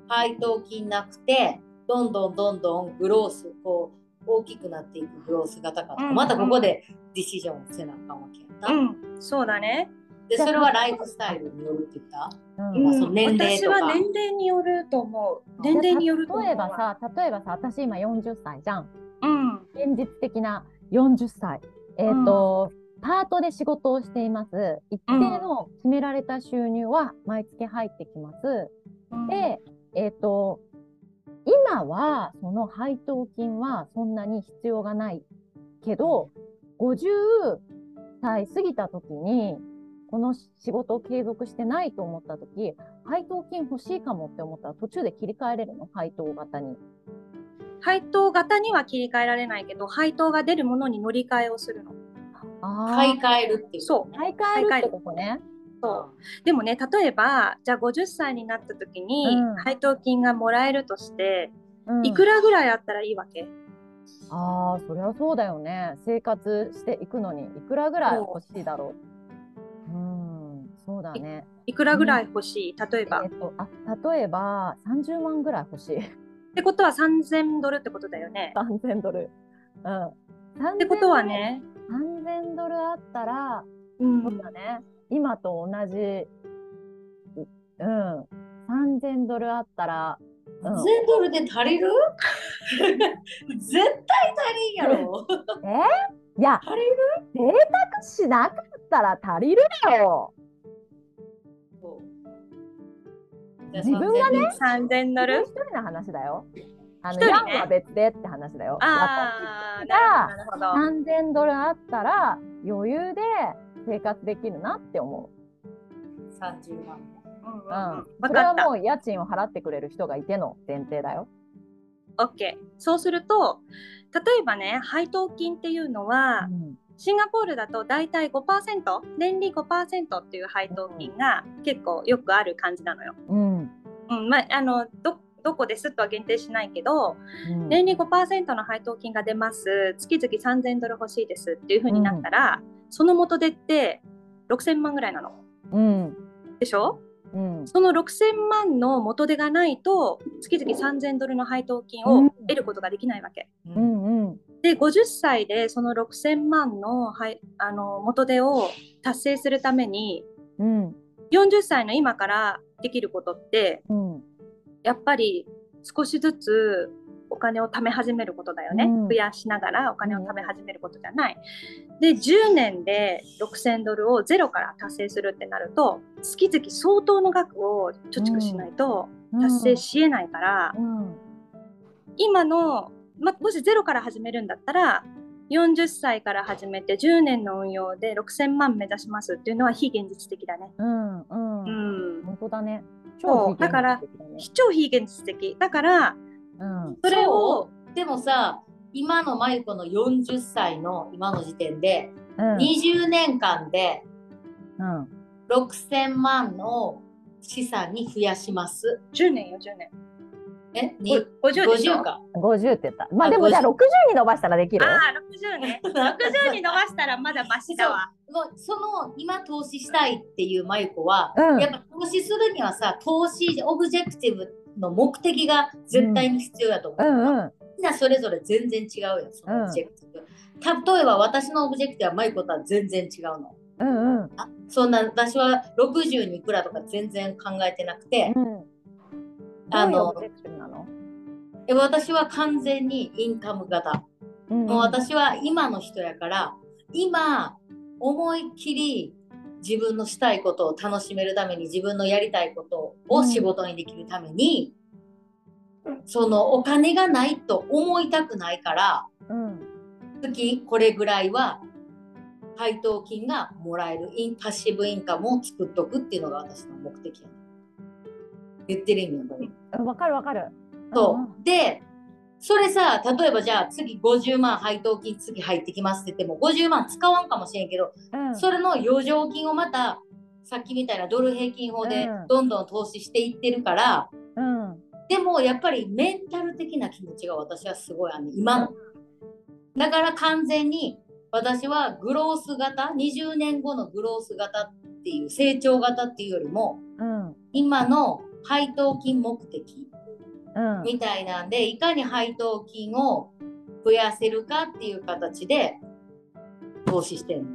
配当金なくてどんどんどんどんグロースこう大きくなっていくグロース型か、うん、またここでディシジョンせなあかんわけやった、うん、そうだねでそれはライフスタイルによるって言った、うん。まあ、その年齢私は年齢によると思う。年齢によると例えばさ例えばさ私今40歳じゃん、うん、現実的な40歳。えっ、ー、と、うん、パートで仕事をしています。一定の決められた収入は毎月入ってきます、うん、でえっ、ー、と今はその配当金はそんなに必要がないけど50歳過ぎた時にこの仕事を継続してないと思った時配当金欲しいかもって思ったら途中で切り替えれるの？配当型に。配当型には切り替えられないけど配当が出るものに乗り換えをするの。買い替えるっていう、そう買い替えるってことね。そうでもね例えばじゃあ50歳になった時にうん配当金がもらえるとして、うんいくらぐらいあったらいいわけ、ああ、そりゃそうだよね。生活していくのに、いくらぐらい欲しいだろう。うん、そうだね。いくらぐらい欲しい？例えば、っえっと、あ、例えば、30万ぐらい欲しい。てことは3000ドルってことだよね。3000ドル。うん。っってことは。ね、3000ドルあったら、うんそうだね。今と同じ、うん。3000ドルあったら、うん、1000ドルで足りる？[laughs] 絶対足りんやろ。[laughs] いや、足りる？贅沢しなかったら足りるよ。自分がね3000ドル一人の話だよ。あの、ねヤンは別でって話だよ。ああ、がなるほどなるほど。3000ドルあったら余裕で生活できるなって思30万。うんうんう。ううんん。それは。もう家賃を払ってくれる人がいての前提だよ。OK。そうすると、例えばね、配当金っていうのは、うんシンガポールだと大体5%、年利5%っていう配当金が結構よくある感じなのよ。うん。うん、まあ、あの、ど、どこですとは限定しないけど、うん年利5%の配当金が出ます。月々3000ドル欲しいですっていう風になったら、その元手って6000万ぐらいなの。うん。でしょ？うん。その6000万の元手がないと、月々3000ドルの配当金を得ることができないわけ。うん。うん。で、50歳でその6000万の,、はい、あの元手を達成するために、うん。40歳の今からできることって、うん。やっぱり少しずつお金を貯め始めることだよね。うん増やしながらお金を貯め始めることじゃない。で、10年で6000ドルをゼロから達成するってなると、月々相当の額を貯蓄しないと達成しえないから、うん。今の、ま、もしゼロから始めるんだったら、40歳から始めて10年の運用で6000万目指しますっていうのは非現実的だね。うん。うん。うん。本当だね。超非現実的だねだから超非現実的。だから、うん。それを、でもさ、今のマユコの40歳の今の時点で、うん。20年間でうん。6000万の資産に増やします。10年よ、10年。えに50でしょ50か？50って言った。まああでもじゃあ50 60に伸ばしたらできる？ああ、60ね。60に伸ばしたらまだマシだわ。[laughs] もうその今投資したいっていうマユコは、うんやっぱ投資するにはさ投資 objective の目的が絶対に必要だと思う、うんうん。みんなそれぞれ全然違うよその objective、例えば私の objective はマユコとは全然違うのうんうん。あそんな私は60にいくらとか全然考えてなくて、うん。あのえ私は完全にインカム型。うんもう私は今の人やから今思いっきり自分のしたいことを楽しめるために自分のやりたいことを仕事にできるために、そのお金がないと思いたくないからうん。月これぐらいは配当金がもらえるインパッシブインカムを作っとくっていうのが私の目的やね言ってる意味わかるうん。わかるわかる。そう。で、それさ、例えばじゃあ次50万配当金次入ってきますって言っても50万使わんかもしれんけど、うん。うん。それの余剰金をまたさっきみたいなドル平均法でうんどんどん投資していってるから、うん。でもやっぱりメンタル的な気持ちが私はすごいあの今の。だから完全に私はグロース型、20年後のグロース型っていう成長型っていうよりも、うん。今の配当金目的うん。みたいなんでいかに配当金を増やせるかっていう形で投資してる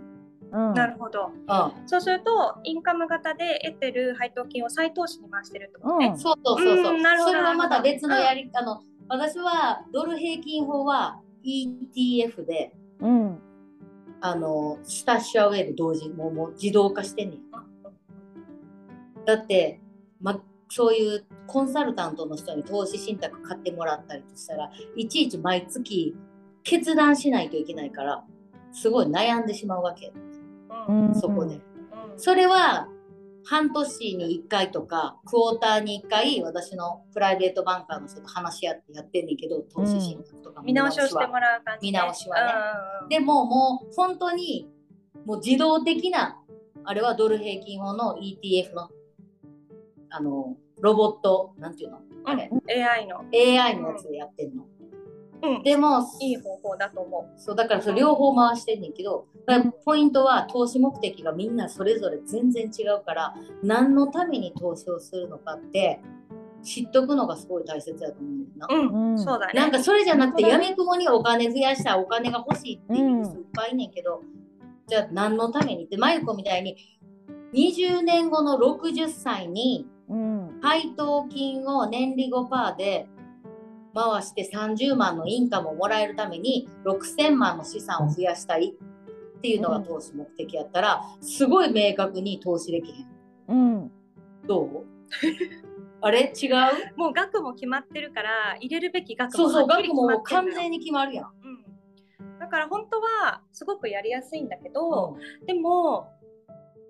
うん。なるほど。の。そうすると、インカム型で得てる配当金を再投資に回してるってことね。うんそうそうそうそう。うんなるほどそれはまた別のやり、あの私はドル平均法は ETF でうん。あのスタッシュアウェイで同時にもうもう自動化してんねん。だって、ま、そういうコンサルタントの人に投資信託買ってもらったりとしたらいちいち毎月決断しないといけないからすごい悩んでしまうわけ。うん。うんそこで。うん。それは半年に1回とかクォーターに1回私のプライベートバンカーの人と話し合ってやってんねんけど投資信託とかも。見直しをしてはもらう感じ、見直しはね。うんでももう本当にもう自動的なあれはドル平均法の ETF のあのロボットなんていうの？あれ、AI の AI のやつでやってんの。うんでもいい方法だと思そうだからそれ両方回してんねんけどだからポイントは投資目的がみんなそれぞれ全然違うから何のために投資をするのかって知っとくのがすごい大切だと思うんだよな。う。うん、うんそうだね。なんかそれじゃなくてやみくもにお金増やしたらお金が欲しいっていう人いっぱいいんねんけど、じゃあ何のためにってマユコみたいに20年後の60歳にうん。配当金を年利5%で回して30万のインカムをもらえるために6000万の資産を増やしたいっていうのが投資目的やったらすごい明確に投資できへん。うん。どう？[laughs] あれ？違う？もう額も決まってるから入れるべき額そうそう額も完全に決まるやん。うん。だから本当はすごくやりやすいんだけど、うでも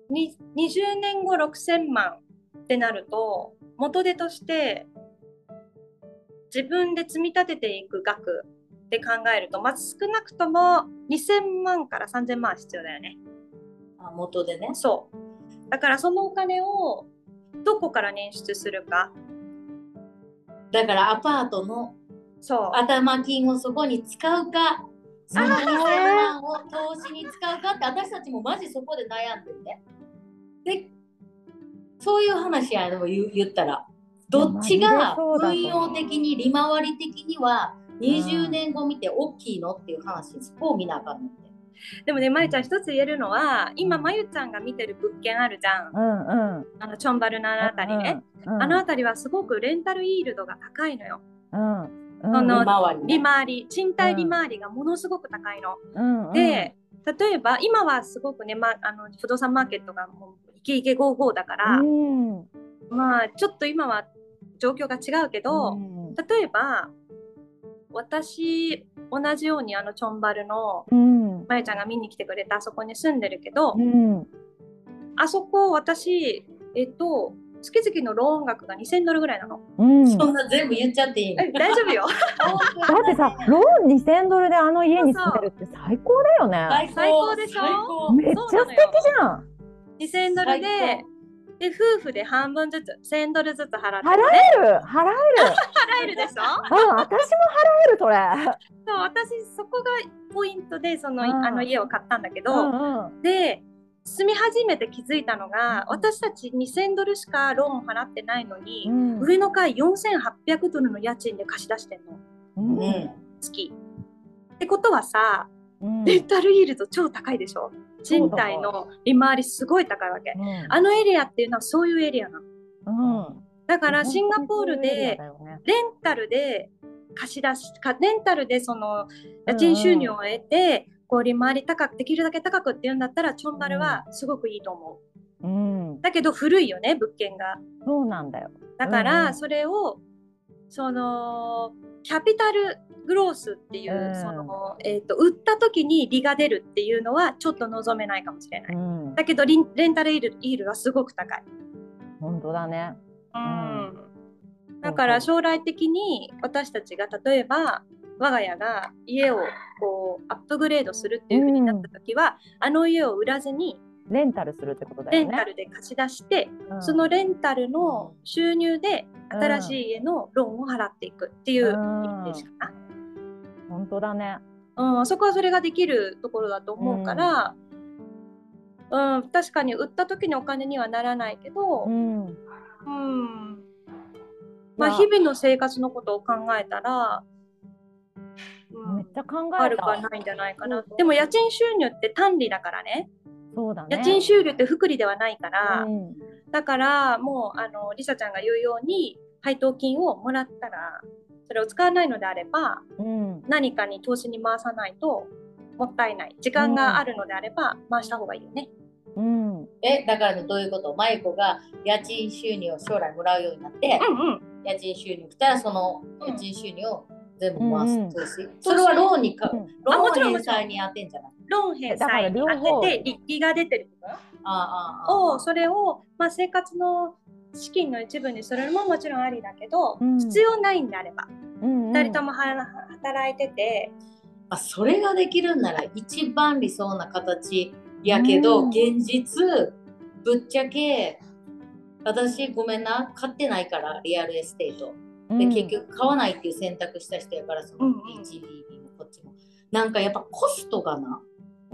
に20年後6000万ってなると元手として自分で積み立てていく額って考えるとまず少なくとも2000万から3000万は必要だよね。んあ元でね。そう。だからそのお金をどこから捻出するか。だからアパートのそう。頭金をそこに使うか、その2000万を投資に使うかって私たちもマジそこで悩んでるね。で、そういう話やの言う言ったら、どっちが運用的に利回り的には20年後見て大きいのっていう話、そこを見なあかんのって。でもね、まゆちゃん一つ言えるのは、今まゆちゃんが見てる物件あるじゃん。うんうん。あのチョンバルのあの辺りね。うん。あの辺りはすごくレンタルイールドが高いのよ。うん。うん。その利回りね利回り、賃貸利回りがものすごく高いの。うんうん、で、例えば今はすごくね、ま、あの不動産マーケットがもうイケイケゴーゴーだから、うん、まあちょっと今は状況が違うけど、うん例えば私同じようにあのチョンバルのうん、まゆちゃんが見に来てくれたあそこに住んでるけど、うん、あそこ私えっと月々のローン額が2000ドルぐらいなの。うん。そんな全部言っちゃっていい大丈夫よ。[laughs] だってさ、ローン2000ドルであの家に住んでるって最高だよね。最高最高でしょ？めっちゃ素敵じゃん。2000ドルで最で夫婦で半分ずつ1000ドルずつ払って、払える？払える？[laughs] 払えるでしょ？うん、私も払える、それ。そう私そこがポイントでその,、うん。あの家を買ったんだけど、うんうん。で住み始めて気づいたのが、うん。私たち2000ドルしかローン払ってないのに、うん。上の階4800ドルの家賃で貸し出してんの。うんうん。月。ってことはさうん。レンタルイールド超高いでしょ？賃貸の利回りすごい高いわけ。うんあのエリアっていうのはそういうエリアなの。うんだからシンガポールでレンタルで貸し出しかレンタルでその家賃収入を得て、こう利回り高くできるだけ高くっていうんだったらチョンバルはすごくいいと思う。うん、だけど古いよね物件が。そうなんだよ。だからそれをそのキャピタルグロースっていう、うんそのえー、と売った時に利が出るっていうのはちょっと望めないかもしれない。うん、だけどリンレンタルイールイールはすごく高い。本当だね。うんだから将来的に私たちが例えば我が家が家をこうアップグレードするっていう風になった時は、あの家を売らずにレンタルするってことだレよね。ンタルで貸し出して、うんそのレンタルの収入で新しい家のローンを払っていくっていうイメージかな。本当だね。うん、そこはそれができるところだと思うから、うん確かに売った時にお金にはならないけど、うん。うんまあ、日々の生活のことを考えたら、うんめっちゃ考えた。悪くはないんじゃないかな。でも家賃収入って単利だからね。そうだね。家賃収入って福利ではないから、うんだからもうあのリサちゃんが言うように配当金をもらったらそれを使わないのであればうん。何かに投資に回さないともったいない。時間があるのであれば回した方がいいよね。うん。えだからねどういうこと？マイコが家賃収入を将来もらうようになって、うんうん。家賃収入来たらその家賃収入を全部回すうんそれはローンにか、うん。ロあもちろんーン返済に当てんじゃない？ローン返済に当てて利利が出てる部分ああああをそれを、まあ、生活の資金の一部にするのももちろんありだけど、うん。必要ないんであればうん。2人ともは働いてて、あそれができるんなら一番理想な形やけど、うん。現実ぶっちゃけ私ごめんな買ってないから real estate。で、うん。結局買わないっていう選択した人やからそのうんうん。HDB もこっちも。なんかやっぱコストがな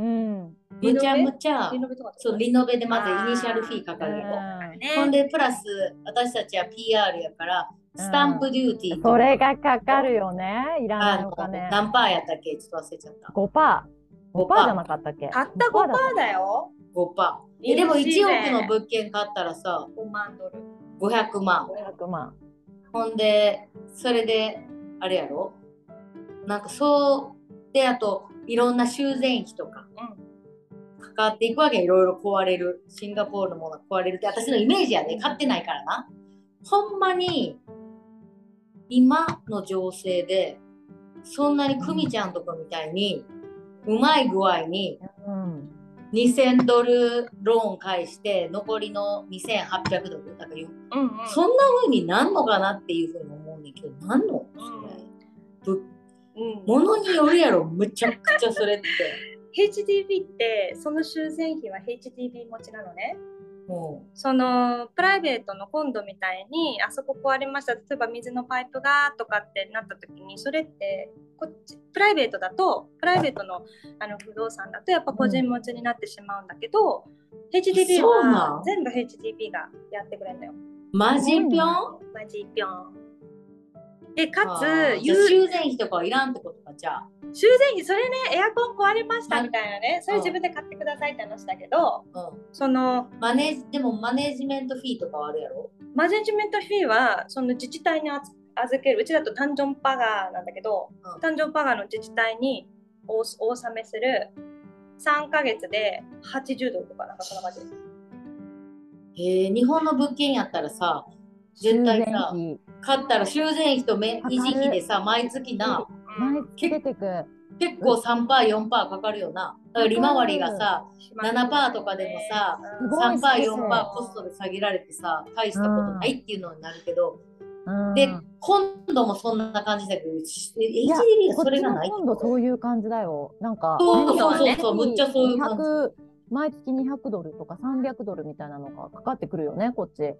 うん。むちゃむちゃ。リノベとかそうリノベでまず initial feeかかるやろう。んね。ほんでプラス私たちは PR やからスタンプデューティーとそれがかかるよね。いらないあのお金何パーやったっけ？ちょっと忘れちゃった。5パー。5パーじゃなかったっけ？たった5%だよ。5パー。えでも1いいね億の物件買ったらさ5万ドル。500万。500万。ほんでそれであれやろ？なんかそうであといろんな修繕費とかうんかかっていくわけいろいろ壊れるシンガポールのものが壊れるって私のイメージやで買ってないからな。ほんまに今の情勢でそんなに久美ちゃんとかみたいにうまい具合にうん2000ドルローン返して残りの2800ドルだからようんうんそんな風になんのかなっていう風に思うんだけどなんのそれ？ぶうんものによるやろ。むちゃくちゃそれって。[laughs] HDB ってその修繕費は HDB 持ちなのね。もそのプライベートのコンドみたいにあそこ壊れました例えば水のパイプがとかってなった時にそれってこっちプライベートだとプライベートのあの不動産だとやっぱ個人持ちになってしまうんだけど、HDB そうなはん全部 HDB がやってくれるのよ。うマジぴょん？マジぴょん。でかあつ修繕費とかはいらんってことかじゃあ。修繕費それねエアコン壊れましたみたいなねそれ自分で買ってくださいって話だけどうん。そのマネージでもマネージメントフィーとかはあるやろ？マネジメントフィーはその自治体に預預ける。うちだとタンジョンパガーなんだけど、うん。タンジョンパガーの自治体におお納めする3ヶ月で80ドルとかなんかそんな感じへえ日本の物件やったらさ絶対さ買ったら修繕費と維持費でさ毎月な。毎月出てく結構 3%4% かかるよな。だから利回りがさ7%とかでもさうんすごい3%、すごい4%コストで下げられてさ、大したことないっていうのになるけど、うん。で、今度もそんな感じだけど、HDB やがそれがない今度そういう感じだよ。なんか、そうそうそうそうむっちゃそういう感じ。200毎月200ドルとか300ドルみたいなのがかかってくるよね、こっち。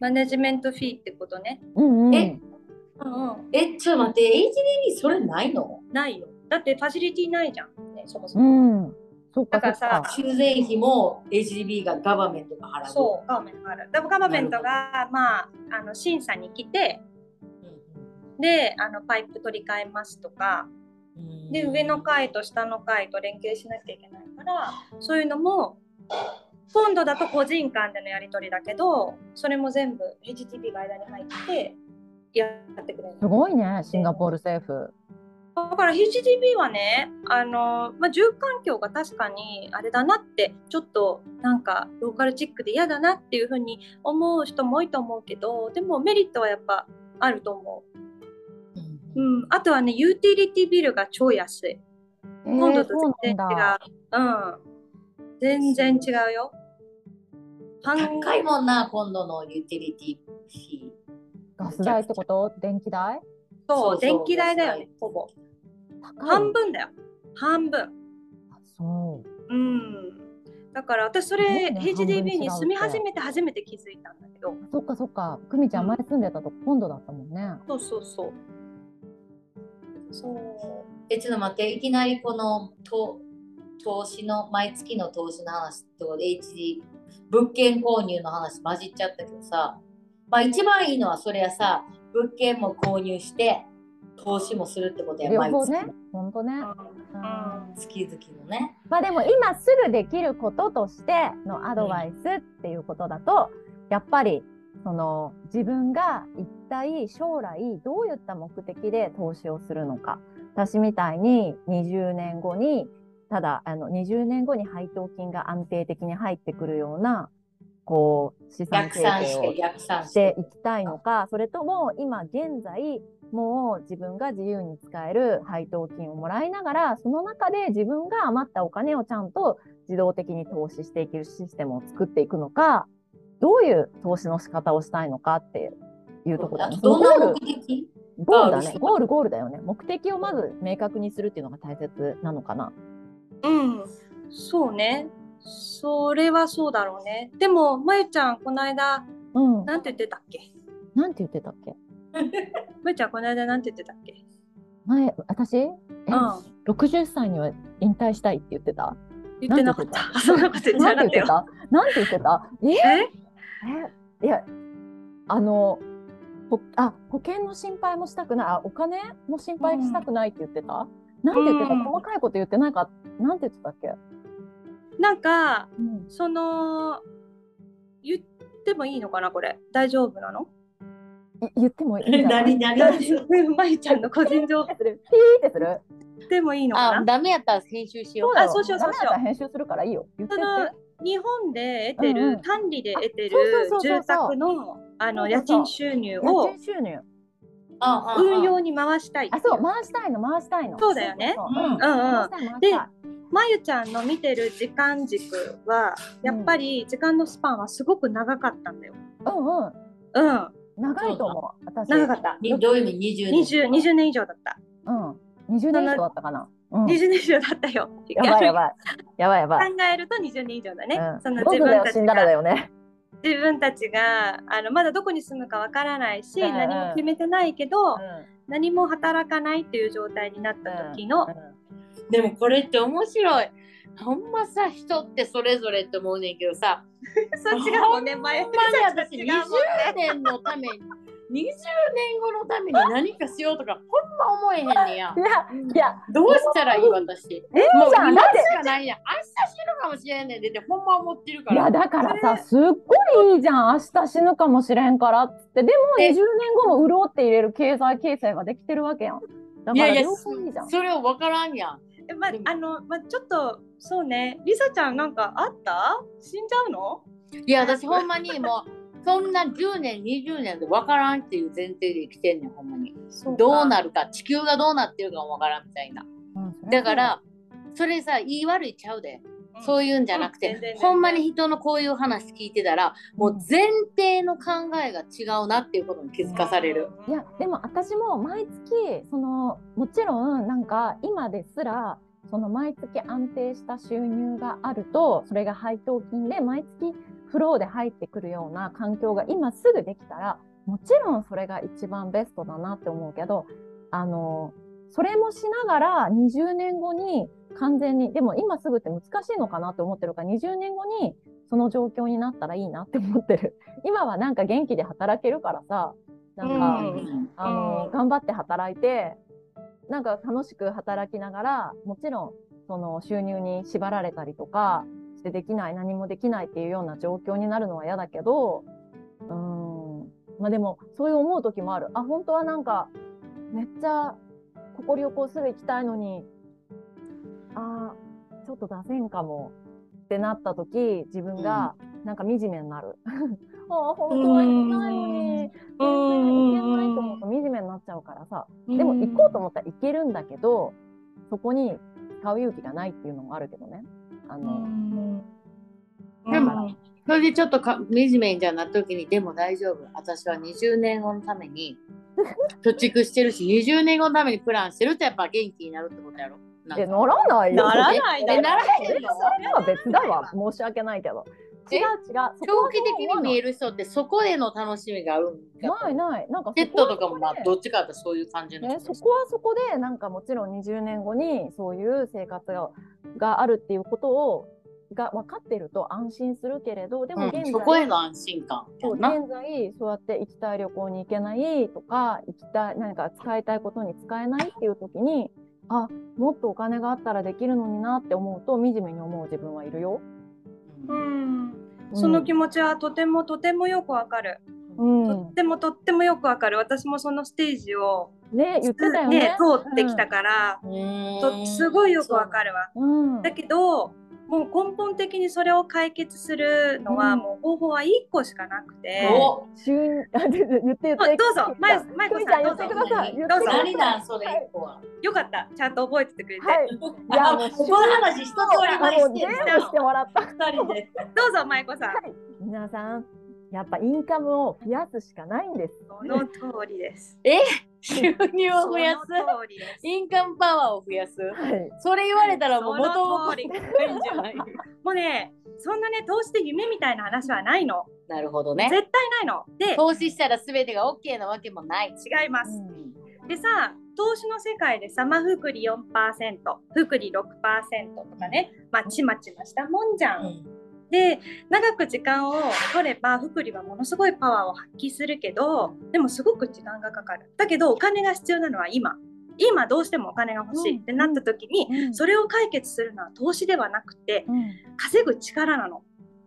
マネジメントフィーってことね、うんうん。え？うんうん、え、ちょっと待って、HDB それないの？ないよ。だってファシリティないじゃん、ね、そもそうも、ん。そっかだからさそっか。修繕費も HDB がガバメントが払う。そうガバメントがある。だからガバメントがまああの審査に来てうんであのパイプ取り替えますとかうんで上の階と下の階と連携しなきゃいけないからそういうのも今度だと個人間でのやり取りだけどそれも全部 HTTP が間に入ってやってくれるすごいね、シンガポール政府。だから HTTP はねあの、まあ、住環境が確かにあれだなってちょっとなんかローカルチックで嫌だなっていうふうに思う人も多いと思うけどでもメリットはやっぱあると思う。うんうん、あとはねユーティリティビルが超安い。え今度と全然違。う。うん。全然違うよ。半高いもんな、今度のユーティリティ。ガス代ってこと？電気代？そそうそうう、電気代だよねほぼ。半分だよ。半分。あそう。うん。だから私それね HDB に住み始めて初めて気づいたんだけど。そっかそっか。久美ちゃん前住んでたとこ今度だったもんね。そうそうそう。そう。え、ちょっと待って、いきなりこのと投資の、毎月の投資の話と HD、物件購入の話混じっちゃったけどさ、まあ一番いいのはそれはさ、物件も購入して、投資もするってことや、毎月。ね。ほんとね。うんうん月々のね。まあでも今すぐできることとしてのアドバイスっていうことだと、やっぱりその自分が一体将来どういった目的で投資をするのか。私みたいに20年後にただあの20年後に配当金が安定的に入ってくるようなこう資産逆形成を算して。いきたいのか、それとも今現在もう自分が自由に使える配当金をもらいながら、その中で自分が余ったお金をちゃんと自動的に投資していけるシステムを作っていくのか、どういう投資の仕方をしたいのかっていうところだあね。とどんな目ゴール、的？ゴールだ。ねゴール、ゴールだよね。目的をまず明確にするっていうのが大切なのかな。うん。そうね。それはそうだろうね。でも、まゆちゃん、この間、うん。なんて言ってたっけ？なんて言ってたっけ？[laughs] まゆちゃん、この間、なんて言ってたっけ？前、私？え、うん。60歳には引退したいって言ってた？言ってなかった。そんなこと言ってなかったよ。て言ってた？なんて言ってた？え？え？えいや、あの、ほあ保険の心配もしたくない。あ、お金も心配したくないって言ってた、なんて言ってた、うん。細かいこと言ってないか、なんて言ってたっけ、なんか、うん、その、言ってもいいのかな、これ？大丈夫なの？い言ってもいいない？何何？まゆちゃんの個人情報。す [laughs] るピーってする？言ってもいいのかあ、なダメやったら編集しよう。そうだそうしようそうしよう。ダメだったら編集するからいいよ。言ってて。の日本で得てる、うんうん単利で得てる住宅のあの家賃収入家を運用に回したいあ、そう、回したいの、回したいの。そうだよねで。まゆちゃんの見てる時間軸はやっぱり時間のスパンはすごく長かったんだよ。うんうん。うん、長いと思う。私。長かった。にどういう意味 ?20 20, 20年以上だった。うん。20年以上だったかな。うん。20年以上だったよ。やばいやばい。やばいやばい。考えると20年以上だね。うんその自分たちがよね。自分たちがあのまだどこに住むかわからないし、うんうん何も決めてないけど、う何も働かないっていう状態になった時の、んうんでもこれって面白い。ほんまさ、人ってそれぞれって思うねんけどさ、[laughs] そっちが5年前ほんまに私20年のために、20年後のために何かしようとか、ほんま思えへんねや。いや、いや、どうしたらいい私。ええもう今しかないやん。明日死ぬかもしれんねんでってほんま思ってるから。いや、だからさ、すっごいいいじゃん。明日死ぬかもしれんからって。でもえ20年後も潤って入れる経済形成ができてるわけやん。だからいやいや、両方いいじゃん。それを分からんやん。えまあのまあちょっとそうねりさちゃんなんかあった？死んじゃうの？いや、私ほんまにもう、そんな10年、20年で分からんっていう前提で生きてんねん、ほんまに。どうなるか、地球がどうなってるかも分からんみたいな。うんだか、ら、それさ、言い悪いちゃうで。そういうんじゃなくて、うんほんまに人のこういう話聞いてたら、もう前提の考えが違うなっていうことに気づかされる。いや、でも私も毎月、その、もちろん、なんか今ですら、その毎月安定した収入があると、それが配当金で毎月フローで入ってくるような環境が今すぐできたら、もちろんそれが一番ベストだなって思うけど、あの、それもしながら20年後に完全に、でも今すぐって難しいのかなって思ってるから、20年後にその状況になったらいいなって思ってる。[laughs] 今はなんか元気で働けるからさ、なんか、うんあの、うん頑張って働いて、なんか楽しく働きながら、もちろん、その収入に縛られたりとかしてできない、何もできないっていうような状況になるのは嫌だけど、うーん、まあでも、そういう思う時もある。あ、本当はなんか、めっちゃ、ここ旅行すぐ行きたいのに、あーちょっと出せんかもってなった時、自分がなんか惨めになる。[laughs] あー本当は行きたいのに、全然行けないと思うと惨めになっちゃうからさ。でも行こうと思ったら行けるんだけど、そこに使う勇気がないっていうのもあるけどね。あうの、んでもそれでちょっとか惨めにじゃなった時に、でも大丈夫。私は20年後のために [laughs] 貯蓄してるし、20年後のためにプランしてるとやっぱ元気になるってことやろ。ならないよ。ならないならへんの？それは別だわ。申し訳ないけど。違う違う。長期的に見える。る人ってそこでの楽しみがあるんだないない。なんかペットとかもまあどっちかってそういう感じのね、そこはそこでなんかもちろん20年後にそういう生活ががあるっていうことをが分かってると安心するけれどでも現在、うん、そこへの安心感そう。現在そうやって行きたい旅行に行けないとか行きたい何か使いたいことに使えないっていう時にあもっとお金があったらできるのになって思うと惨めに思う自分はいるよ。うんその気持ちはとてもとてもよくわかる。うん、とってもとってもよくわかる。私もそのステージをね言ってたよね。通ってきたから、とすごいよくわかるわ。うん、だけどもう根本的にそれを解決するのは、うんもう方法は1個しかなくて、お言って言って。どうぞまゆまゆこさんどうぞどうぞください何なんそれ一個は。よかったちゃんと覚えててくれて、はい。[laughs] いやもうこの話一通りあ前してもう全部してもらった。二人で。どうぞまゆこさん、皆さん、やっぱインカムを増やすしかないんです。その通りです。収入を増やす。インカムパワーを増やす。はい。それ言われたらもう元を通り取りたいんじゃない。もうねそんなね投資で夢みたいな話はないの。なるほどね。絶対ないの。で投資したら全てが OK なわけもない。違います。うん。でさ投資の世界でさまあ福利4%福利6%とかねまあちまちました。もんじゃん。で長く時間を取れば福利はものすごいパワーを発揮するけどでもすごく時間がかかる。だけどお金が必要なのは今。今どうしてもお金が欲しいってなった時に、うん。それを解決するのは投資ではなくてうん。稼ぐ力なの。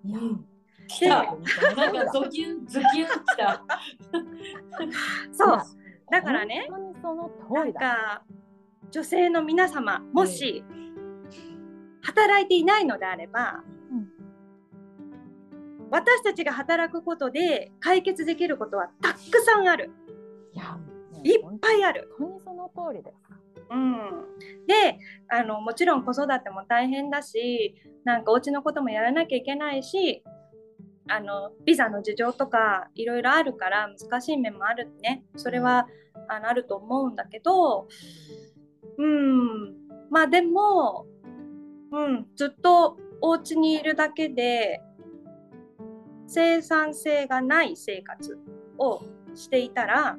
うん。来でた。なんかズキュンズキュン来た。そう。だからねなん。か女性の皆様もし働いていないのであれば、うん私たちが働くことで解決できることはたくさんある。いや、いっぱいある。本当にその通りです。うん、であのもちろん子育ても大変だしなんかお家のこともやらなきゃいけないしあのビザの事情とかいろいろあるから難しい面もあるね。それはあのあると思うんだけどうん。まあでも、うん、ずっとお家にいるだけで生産性がない生活をしていたら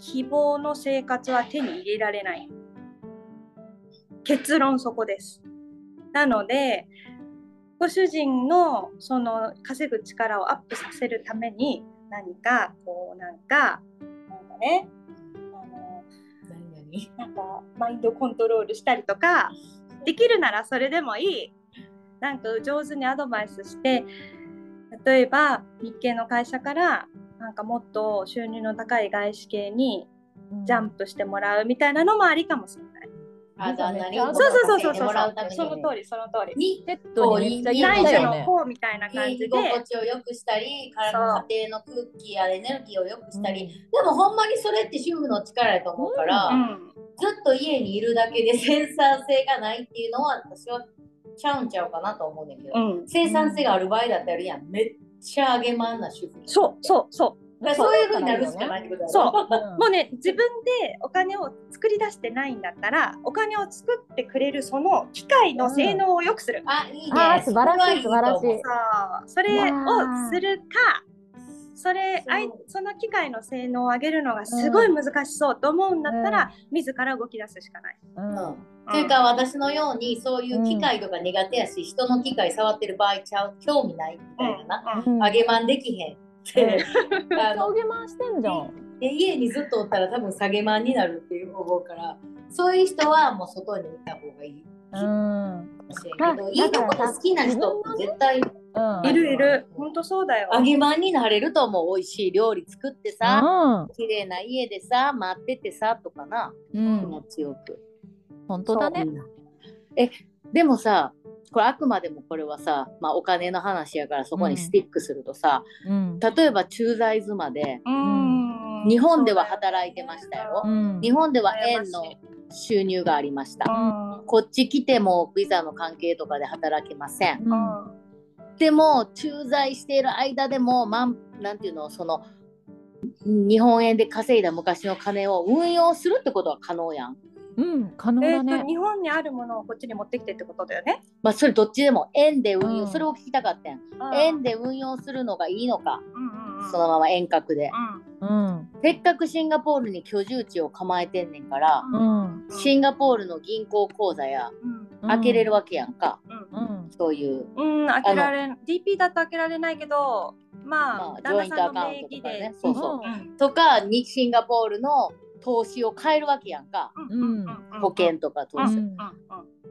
希望の生活は手に入れられない。結論そこです。なので、ご主人のその稼ぐ力をアップさせるために何かこうなんかなんかねあの何なんかマインドコントロールしたりとかできるならそれでもいいなんか上手にアドバイスして例えば日系の会社からなんかもっと収入の高い外資系にジャンプしてもらうみたいなのもありかもしれない。あ旦那にそうそうそうそうその通りその通り。にペットに内助の。方みたいな感家じで。心地を良くしたり体の家庭の空気やエネルギーを良くしたり、うんでもほんまにそれって主婦の力やと思うから、うんずっと家にいるだけで生産性がないっていうのは私はちゃうんちゃうかなと思うねんだけど、うん、生産性がある場合だったらやん。めっちゃあげまんな主婦そうそうそう。だからそう。いうふうになるしかないってことだろ。そう。[laughs] うん。もうね自分でお金を作り出してないんだったらお金を作ってくれるその機械の性能を良くする。あいいね。あー素晴らしい素晴そう。それをするかそれあいその機械の性能を上げるのがすごい難しそうと思うんだったら、自ら動き出すしかない。うん。うん。というか私のようにそういう機械とか苦手やし、人の機械触ってる場合ちゃう興味ないみたいなな、うん。あげまんできへんって、あの上下回してんじゃん。で家にずっとおったら多分下げまんになるっていう思うからそういう人はもう外にいた方がいいうん。いいところ好きな人って絶対うん。いるいる、本当そうだよ。揚げまんになれると思う美味しい料理作ってさ、うん。綺麗な家でさ待っててさとかな気うん。持ちよく。本当だね。えでもさこれあくまでもこれはさ、まあ、お金の話やからそこにスティックするとさ、うん。例えば駐在妻でうん日本では働いてましたようん。日本では円の収入がありましたうんこっち来てもビザの関係とかで働けませんうんでも駐在している間でもまんなんていうのその日本円で稼いだ昔の金を運用するってことは可能やん。うん。可能えだねーと。日本にあるものをこっちに持ってきてってことだよね。まあそれどっちでも円で運用、うんそれを聞きたかったん。円で運用するのがいいのか、うんうんうん。そのまま遠隔で。うん。せっかくシンガポールに居住地を構えてんねんから、うん。シンガポールの銀行口座やうん。開けれるわけやんか、うん。そういう。うん、開けられん DP だと開けられないけど、まあ、まあ旦那さんのジョイントアカウン名義でトとかね。そうそう。うん。とかにシンガポールの投資を変えるわけやんか、うん。保険とか投資。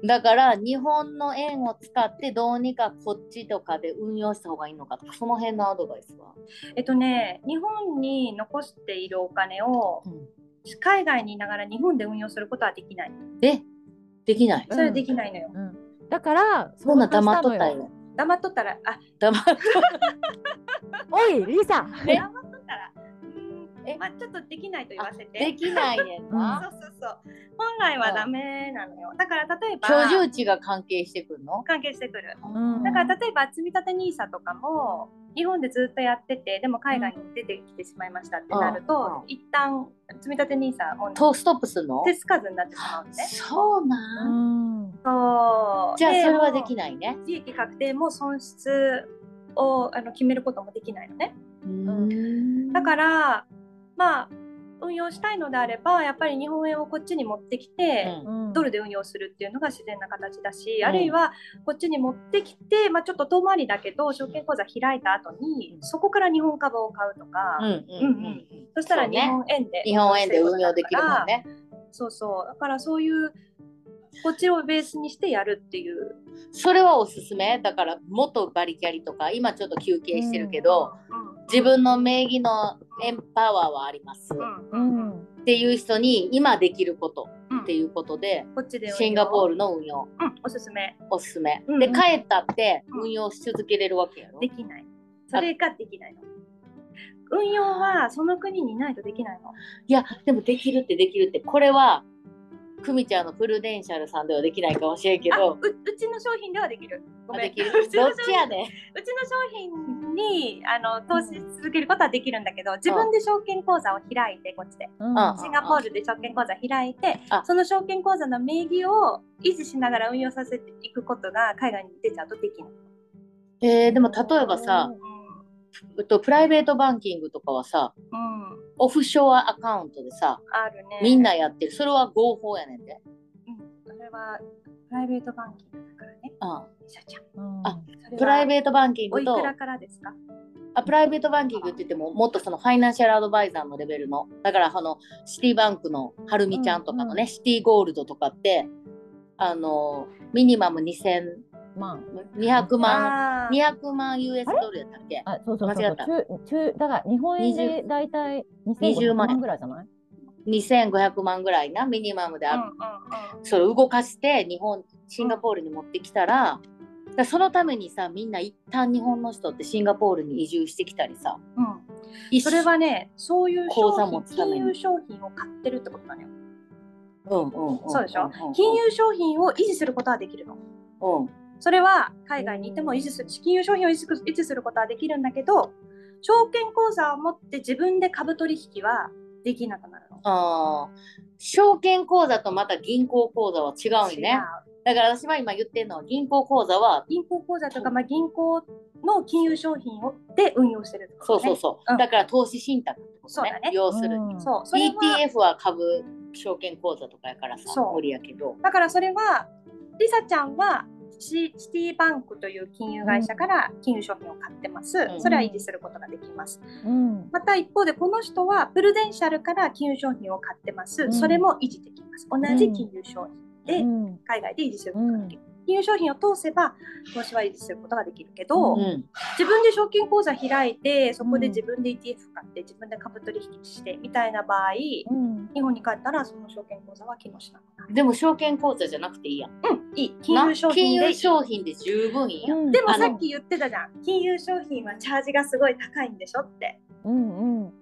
うんだから日本の円を使ってどうにかこっちとかで運用した方がいいのかとかその辺のアドバイスは？えっとね、日本に残しているお金をうん海外にいながら日本で運用することはできない。え？できない？それはできないのよ。うん。だから、そんな黙っとったよ。よ。黙っとったら、あ、黙っ [laughs] おい、リサ。ね黙っとったら、うんえまあ、ちょっとできないと言わせでて。きないねんそうな。そうそう。本来はダメなのよ。だから例えば、居住地が関係してくるの？関係してくる。うんだから例えば積み立て NISA とかも日本でずっとやっててでも海外に出てきてしまいましたってなると、一旦積立 NISA もトーストップするの？手つかずになってしまうんでね。そうなん、ん。そうじゃあそれはできい。ないね。利益確定も損失をあの決めることもできないのね。うんだからまあ運用したいのであればやっぱり日本円をこっちに持ってきて、うん。ドルで運用するっていうのが自然な形だし、ん。あるいはこっちに持ってきて、まあ、ちょっと遠回りだけど証券口座開いた後に、うん。そこから日本株を買うとか、うんうんうんそしたら日本円で、日本円で運用できるもんね。そうそう。だからそういうこっちをベースにしてやるっていう。それはおすすめ。だから元バリキャリとか今ちょっと休憩してるけど、うん自分の名義のエンパワーはあります、うっんうんうんていう人に今できることうん。っていうことで、こっちで運用。シンガポールの運用。うん、おすすめ。おすすめ、うんで帰ったってうん。運用し続けれるわけやろ、できない。それができないの。運用はその国にいないとできないの。いやでもできるってできるって。これは久美ちゃんのプルデンシャルさんではできないかもしれんけあどううちの商品ではできる。ごめん。あできる？[laughs] うちのどっ商品ちやねうちの商品にあの投資し続けることはできるんだけど、自分で証券口座を開いて、こっちで。うんあシンガポールで証券口座開いてあ、その証券口座の名義を維持しながら運用させていくことが海外に出ちゃうとできない。えーでも例えばさ、えっと、プライベートバンキングとかはさうん、うん、オフショアアカウントでさあるね。みんなやってる。それは合法やねんで、うん、それはプライベートバンキングだからね。うん、シャちゃん。うん。プライベートバンキングとおいくらからですか？あプライベートバンキングって言ってももっとそのファイナンシャルアドバイザーのレベルのだからあのシティバンクのはるみちゃんとかのね、うん。シティゴールドとかってあのミニマム2000ま200万。あー。200万 US ドルやったっけ？あ、あ、そうそうそう。間違った。中中だから日本円でだいたい2500万。万ぐらいじゃない？2500万ぐらいなミニマムであうんうんうん。それを動かして日本シンガポールに持ってきたら,、だそのためにさみんな一旦日本の人ってシンガポールに移住してきたりさ。うん。一それはね、そういう商品、金融商品を買ってるってことなのよ。うんうんうんそうでしょ？んんん金融商品を維持することはできるの。うんそれは海外にいても維持する、金融商品を維持することはできるんだけど、証券口座を持って自分で株取引はできなくなるの。あー証券口座とまた銀行口座は違うね。だから私は今言ってるのは銀行口座は銀行口座とか、まあ、銀行の金融商品をで運用してるね。そうそうそう、うん。だから投資信託ってことね。ね。要するに、う。ん。そう。ETF は株証券口座とかやからさ無理やけど。だからそれは、リサちゃんはシシティバンクという金融会社から金融商品を買ってます。うんそれは維持することができます。うん。また一方でこの人はプルデンシャルから金融商品を買ってます。うんそれも維持できます。同じ金融商品でうん海外で維持することができる。金融商品を通せば投資は維持することができるけうど、うん自分で証券口座開いてそこで自分で ETF 買って自分で株取引してみたいな場合、うん。日本に帰ったらその証券口座は機能しなくなる。でも証券口座じゃなくていいやんうん、いい。金融商品で商品で十分いいやん、うんでもさっき言ってたじゃん。金融商品はチャージがすごい高いんでしょって。うんうん。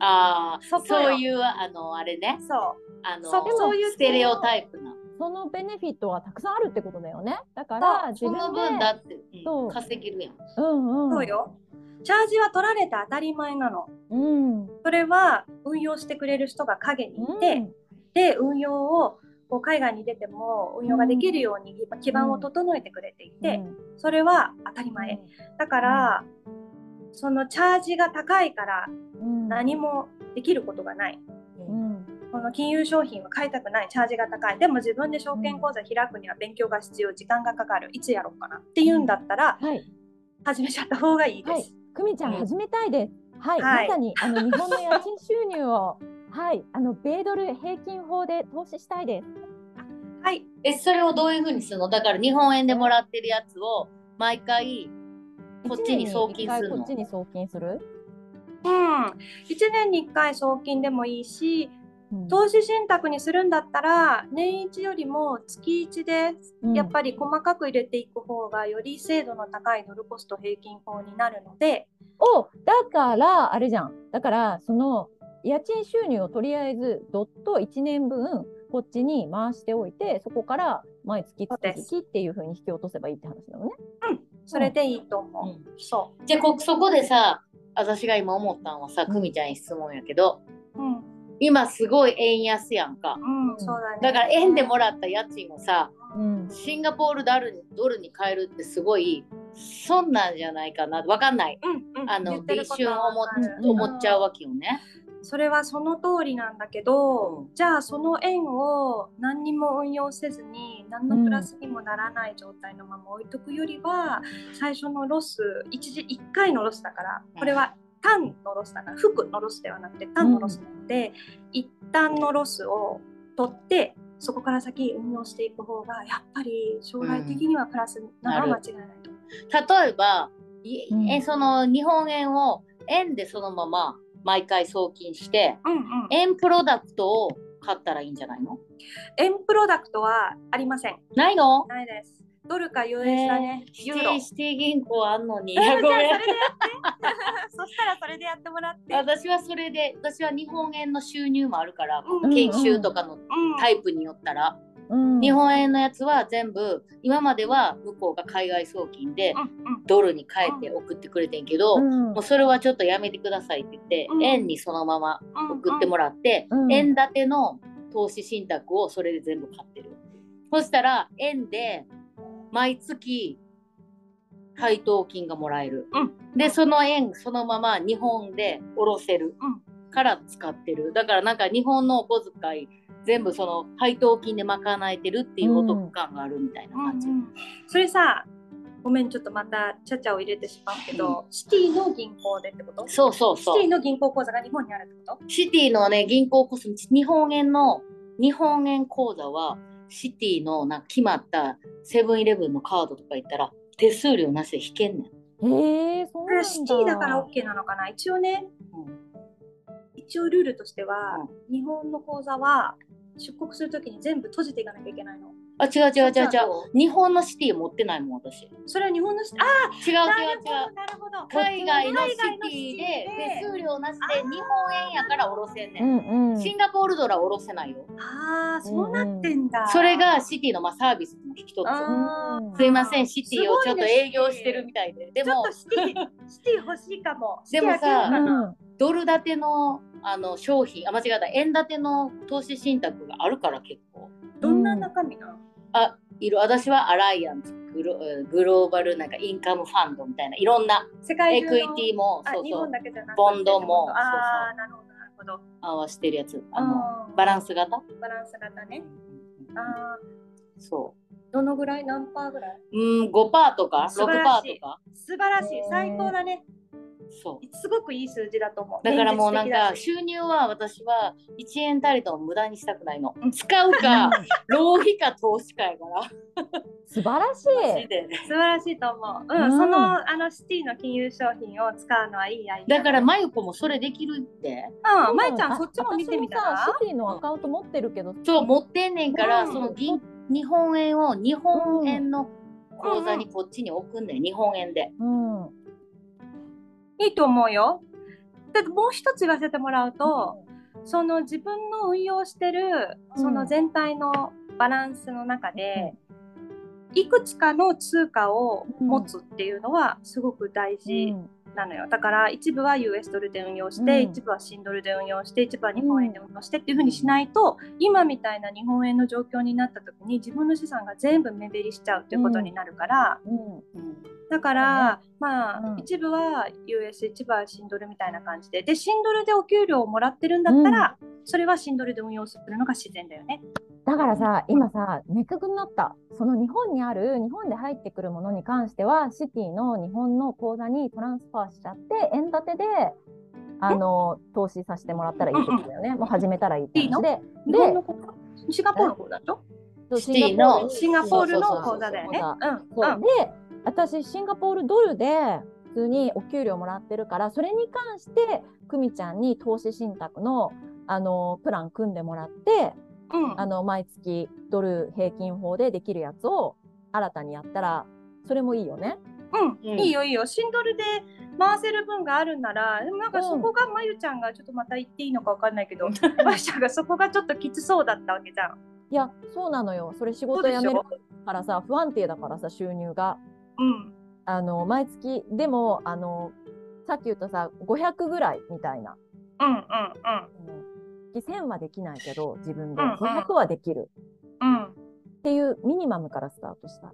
ああそういうあのあれねそう。あのそそういうステレオタイプなそのベネフィットがたくさんあるってことだよね。だから自そ分での分だって、稼げるやんうんうん。そう。よ。チャージは取られて当たり前なの。うん。それは運用してくれる人が陰にいて、で、運用をこう海外に出ても運用ができるように基盤を整えてくれていて、それは当たり前。だから、そのチャージが高いからうん、何もできることがない。うん。この金融商品は買いたくない、チャージが高い。でも自分で証券口座開くには勉強が必要、時間がかかる、いつやろうかなっていうんだったら、はい。始めちゃった方がいいではいす。。久美ちゃんうん始めたいです。はい。はいまさにあの日本の家賃収入を [laughs] はいあの米ドル平均法で投資したいです。はい。えそれをどういうふうにするの？だから日本円でもらってるやつを毎回こっちに送金するの？一年に一回こっちに送金する？うん。1年に1回送金でもいいし、うん投資信託にするんだったら、年一よりも月1でうんやっぱり細かく入れていく方がより精度の高いドルコスト平均法になるので、おだからあれじゃん。だからその家賃収入をとりあえずドット1年分こっちに回しておいてそこから毎月月々っていう風に引き落とせばいいって話なのね。それでいいと思う。うんそじゃあこそこでさ私が今思ったのはさ久美ちゃんに質問やけどう。うん。今すごい円安やんか。うん、そうだね。だから円でもらった家賃をさうん。シンガポールドルにドルに変えるってすごい損なんじゃないかな。わかんない。うんうん、あの一瞬思思っちゃうわけよね。それはその通りなんだけど、うん。じゃあその円を何にも運用せずに何のプラスにもならない状態のまま置いとくよりは、最初のロス一時1回のロスだからこれは単のロスだから複のロスではなくて単のロスで、一旦のロスを取ってそこから先運用していく方がやっぱり将来的にはプラスなのは間違いないと思う。例えば、えその日本円を円でそのまま毎回送金してうんうん、円プロダクトを買ったらいいんじゃないの？円プロダクトはありません。ないの？ないです。ドルか US だね。シユーロ。ティシティ銀行あんのに。[laughs] それでやって。[laughs] そしたらそれでやってもらって。私はそれで私は日本円の収入もあるから、うん研修とかのうんタイプによったら、うん日本円のやつは全部今までは向こうが海外送金でドルに変えて送ってくれてんけど、うんもうそれはちょっとやめてくださいって言って、うん円にそのまま送ってもらって、うん円建ての投資信託をそれで全部買ってる。そしたら円で毎月配当金がもらえる。うんでその円そのまま日本で下ろせるうんから使ってる。だからなんか日本のお小遣い全部その配当金で賄えてるっていうお得感があるみたいな感じ。うんうんそれさ、ごめん、ちょっとまたちゃちゃを入れてしまうけど、シティの銀行でってこと？そうそうそうシティ。の銀行口座が日本にあるってこと？シティのね、銀行こそ、日本円の、日本円口座は、シティのなんか決まったセブンイレブンのカードとか行ったら、手数料なしで引けんねん。へえそうなんだ。シティだから OK なのかな？一応ね、一応ルールとしては、日本の口座は出国するときに全部閉じていかなきゃいけないの。あ、違う違う違う違う。日本のシティ持ってないもん、私。違うそれは日本のシティ、あ違う違うなるほど、なるほど。海外のシティで手数料なしで日本円やから下ろせんね。うんんうん。シンガポールドルは下ろせないよ。ああ、そうなってんだ。それがシティのまあサービスの一つ。すいません、シティをちょっと営業してるみたいで。でもシティ、[laughs] シティ欲しいかも。でもさドル建てのあの商品、あ、間違えた、円建ての投資信託があるから結構。どんな中身なの？あ、いる、私はアライアンスグロ、グローバルなんかインカムファンドみたいな、いろんな。世界エクイティも、あそうそう、ボンドもああ、なるほど、なるほど。合わしてるやつ。あの、あーバランス型？バランス型ね。ああ、そ。どのぐらい？何パーぐらい？ううん、5%とか、6%素晴らしい。とか。素晴らしい。最高だね。そう。すごくいい数字だと思う。だからもうなんか収入は私は1円たりとも無駄にしたくないの。使うか、[laughs] 浪費か投資かやから。素晴らしい。素晴らしいと思う。うん、うんそのあのシティの金融商品を使うのはいいアイデア。だから、まゆこもそれできるって。うん、まいちゃん、あそっちも見てみたら？シティのアカウント持ってるけど、そう、持ってんねんから、うんその銀日本円を日本円の口座にこっちに置くんだよ、日本円で。うん。いいと思うよ。だもう一つ言わせてもらうと、その自分の運用してるうんその全体のバランスの中で、いくつかの通貨を持つっていうのはすごく大事なのよ。だから一部は US ドルで運用して、うん一部は新ドルで運用して、一部は日本円で運用してっていうふうにしないと、今みたいな日本円の状況になった時に自分の資産が全部目減りしちゃうっていうことになるから、うん。だから、まあ、うん。一部は US、一部はシンドルみたいな感じで、で、シンドルでお給料をもらってるんだったら、それはシンドルで運用するのが自然だよね。だからさ、今さ、明確になった。その日本にある、日本で入ってくるものに関しては、シティの日本の口座にトランスファーしちゃって、円建てで、あの、投資させてもらったらいいってことだよね。もう始めたらいいって話で。日本の口座？シンガポールの口座でしょそうシティのシンガポールの口座だよね。で、私、シンガポールドルで普通にお給料もらってるから、それに関して、久美ちゃんに投資信託の、あの、プラン組んでもらって、うん。うんあの、毎月ドル平均法でできるやつを新たにやったら、それもいいよね。うん、うんいいよいいよ。シンドルで回せる分があるんなら、でもなんかそこがまゆちゃんがちょっとまた言っていいのかわかんないけど、まゆちゃんがそこがちょっときつそうだったわけじゃん。いや、そうなのよ。それ仕事辞めるからさ、不安定だからさ、収入が。うん。あの毎月でもあのさっき言ったさ500ぐらいみたいな。うんうんうん月1000はできないけど自分でうんうん500はできるうん。っていうミニマムからスタートした。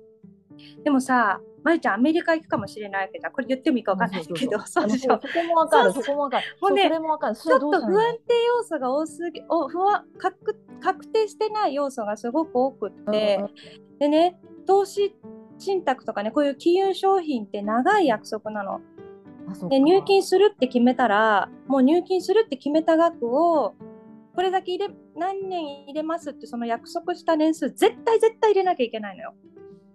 でもさ、まゆちゃんアメリカ行くかもしれないけど、これ言ってもいいかわかんないけど、そうでしょ。そこもわかる、そこもわかる。もうね。ちょっと不安定要素が多すぎ、お不安確確定してない要素がすごく多くって、のでね、投資信託とかね、こういう金融商品って長い約束なの。で、入金するって決めたら、もう入金するって決めた額を、これだけ入れ、何年入れますってその約束した年数、絶対絶対入れなきゃいけないのよ。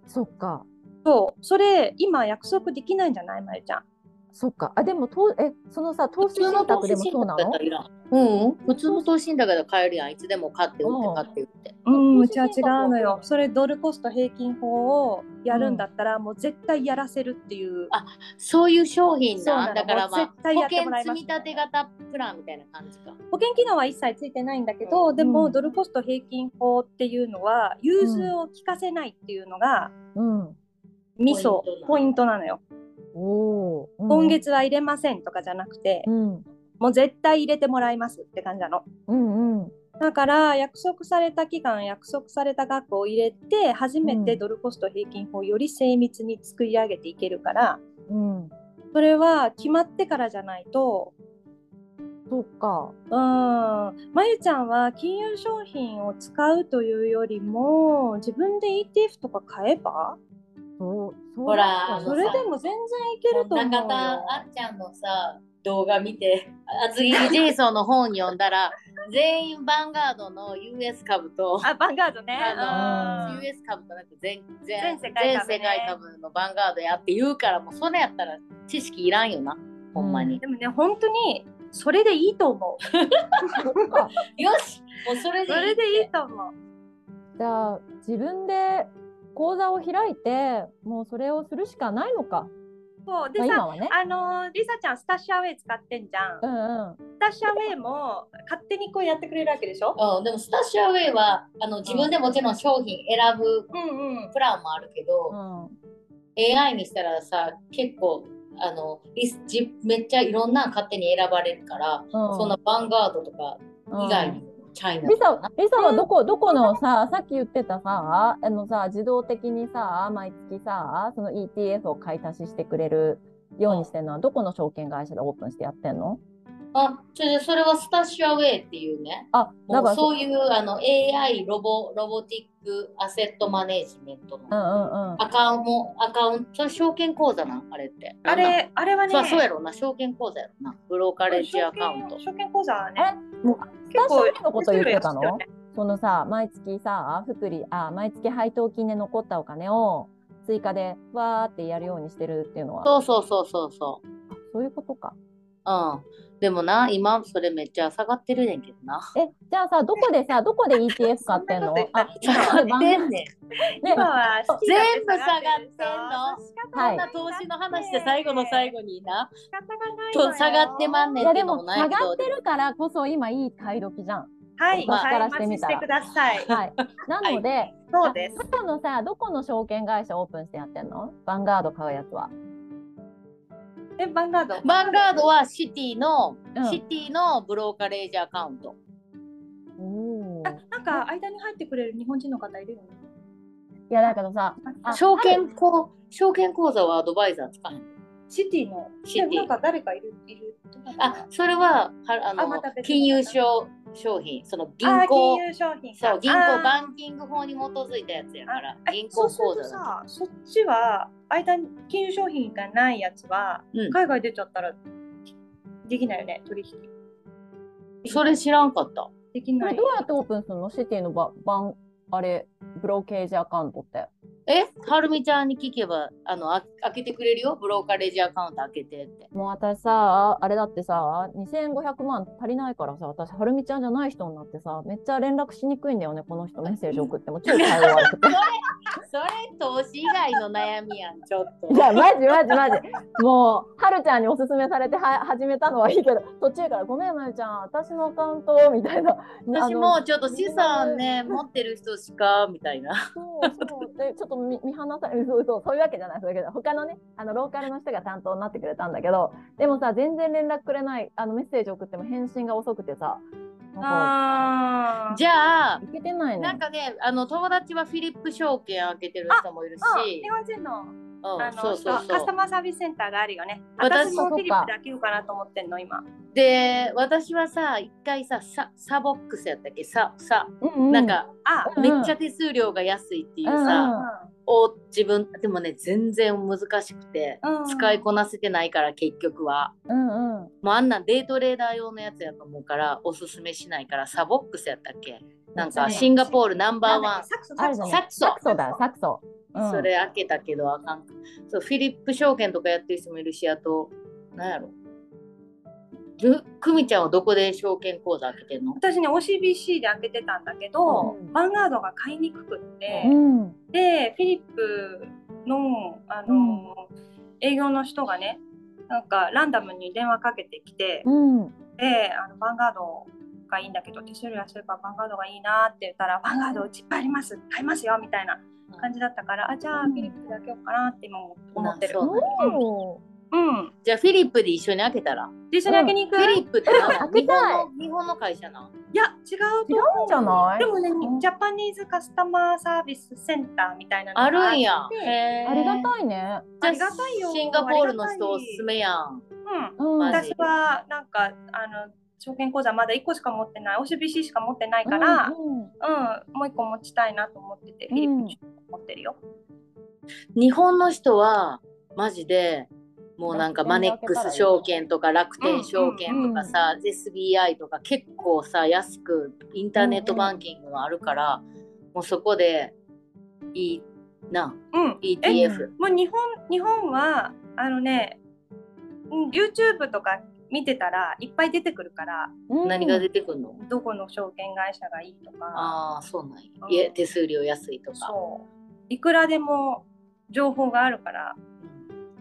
そっか。そう、それ今約束できないんじゃないまゆちゃん。そっか。あ、でも、とえ、そのさ、投資信託でもそうなの？うん、普通の投資信託だ買えるやん。いつでも買って売って買って売って。うん、投うちは違うのよ。それドルコスト平均法をやるんだったら、もう絶対やらせるっていう。あそういう商品な。そうなのだからまあもう絶、対保やって険もらいます積み立て型プランみたいな感じか。保険機能は一切ついてないんだけど、でも、うんドルコスト平均法っていうのは融通を利かせないっていうのがうん。ミソポイントなのポイントなのよ。おお。うん今。月は入れませんとかじゃなくて、うん。もう絶対入れてもらいますって感じなの。うんうん。だから約束された期間約束された額を入れて初めてドルコスト平均法をより精密に作り上げていけるからうん。それは決まってからじゃないとそっか。うんまゆちゃんは金融商品を使うというよりも自分で ETF とか買えば？そう。そうほらあのそれでも全然いけると思うよ。中田あっちゃんのさ動画見て厚切りジェイソンの本読んだら全員ヴァンガードの US 株とあ、バンガードね。あのうん US 株となんか全全全世界株ね全世界株のヴァンガードやって言うからもうそれやったら知識いらんよなほんまに、でもね、本当にそれでいいと思う。[laughs] よしもうそれでいいそれでいいと思う。じゃあ、自分で口座を開いて、もうそれをするしかないのか。そうでさ、まあね。あのーリサちゃんスタッシャーウェイ使ってんじゃん。うんうん。スタッシャーウェイも勝手にこうやってくれるわけでしょ？うん、でもスタッシュアウェイはあの自分でもちろん商品選ぶうんうん。プランもあるけど、うん。AI にしたらさ結構あのリスじめっちゃいろんな勝手に選ばれるから、うん、そんなヴァンガードとか以外にもチャイナリサリサはどこ、どこのさ、さっき言ってたさ、あのさ、自動的にさ、毎月さ、その ETF を買い足ししてくれるようにしてるのは、どこの証券会社でオープンしてやってんの？あそれでそれはスタッシュアウェイっていうね。あ、だからもうそういうあの AI ロボロボティックアセットマネジメントの。うんうんうん。アカウントアカウントそれ証券口座なんあれって。あれ、あれはね、そうそうやろうな。証券口座やろうな。ブローカレッジアカウント。証券証券口座はね、スタッシュウェイのこと言ってたの？そのさ、毎月さ、福利、あ、毎月配当金で残ったお金を追加でわーってやるようにしてるっていうのは、そうそうそうそうそあそういうことか。ううんでもな今それめっちゃ下がってるねんけどな。え、じゃあさ、どこでさ、どこで ETF 買ってんの？あ、下がってんねん。ね今は全部下がってんの。はい。こんな投資の話して最後の最後にな。仕方がない下がってまんねいやでんってのもも下がないけどってるからこそ今いい買い時じゃん。はい、私からしてみたら。待ちしてください。はい。なので、そうです。どこのさ、どこの証券会社オープンしてやってんの？ヴァンガード買うやつは。え、バンガード。ヴァンガードはシティの、うんシティのブローカレージアカウントおあなんか間に入ってくれる日本人の方いるよね。いやだけどさ、あ証券こ証券口座はアドバイザー使えへんシティの？シティでなんか誰かいるいる。あそれははあのあまた別の金融商商品そのあ銀ー行金融商品か。そう銀行バンキング法に基づいたやつやからあ銀行口そうする座さ、そっちは間に金融商品がないやつは、うん海外出ちゃったらできないよね、取引。それ知らんかったできない。これどうやってオープンするの？シティのババン、あれ、ブローケージアカウントって。えはるみちゃんに聞けばあのあ開けてくれるよ？ブローカレージアカウント開けてってもう私さ、あれだってさ、2500万足りないからさ、私、はるみちゃんじゃない人になってさ、めっちゃ連絡しにくいんだよね、この人メッセージ送っても、[laughs] 超対応悪くて。それ投資以外の悩みやんちょっといや、マジマジマジ。もう、はるちゃんにおすすめされては始めたのはいいけど、途中からごめん、まゆちゃん、私のアカウントみたいな。私もちょっと資産ね持ってる人しかみたいなそうそうでちょっと見放されそうそうそういうわけじゃないそういうわけじゃない他のねあのローカルの人が担当になってくれたんだけどでもさ全然連絡くれないあのメッセージ送っても返信が遅くてさあじゃあいけてないねなんかねあの友達はフィリップ証券開けてる人もいるし。あ日本人のうんあのそうそうそう。カスタマーサービスセンターがあるよね。私私もフィリップで開けようかなと思ってんの今。で私はさ一回さササボックスやったっけ？ささ。うんうん。なんかあ、うんめっちゃ手数料が安いっていううんさ、を自分でもね全然難しくて、うん使いこなせてないから結局は。うんうん。もうあんなんデイトレーダー用のやつやと思うからおすすめしないからサボックスやったっけ？なんかシンガポールナンバーワン。サクソサクソ。サクソ。だよサクソ、うん、それ開けたけどあかん。そうフィリップ証券とかやってる人もいるしあとなんやろる？くみちゃんはどこで証券口座開けてんの？私ね OCBC で開けてたんだけど、うん。ヴァンガードが買いにくくって、うん。でフィリップのあの、営業の人がねなんかランダムに電話かけてきて、うん。であのヴァンガードがいいんだけど手数料安いからヴァンガードがいいなって言ったらヴァンガードうちいっぱいあります。買いますよみたいな感じだったからあじゃあうん。フィリップで開けようかなって今思ってるうん。じゃあフィリップで一緒に開けたら？で一緒に開けに行く、フィリップって何開けたい。日本の日本の会社なんいや違うと違うんじゃない？でもね、うん。ジャパニーズカスタマーサービスセンターみたいなのがあるんや。ありがたいね。ありがたいよ。シンガポールの人おすすめやん。うん。私はなんかあの証券口座まだ1個しか持ってない。OCBC しか持ってないから、うんうんうん。もう1個持ちたいなと思ってて、フィリップに持ってるよ。日本の人はマジでもうなんか楽マネックス証券とか楽天証券とかさ、SBI とか結構さ安くインターネットバンキングがあるから、もうそこでいいなうん、ETF もう日本日本はあのね、うん YouTube とか見てたらいっぱい出てくるからうん。何が出てくるの、どこの証券会社がいいとか。ああそうなんや。うん。手数料安いとか。そう。いくらでも情報があるから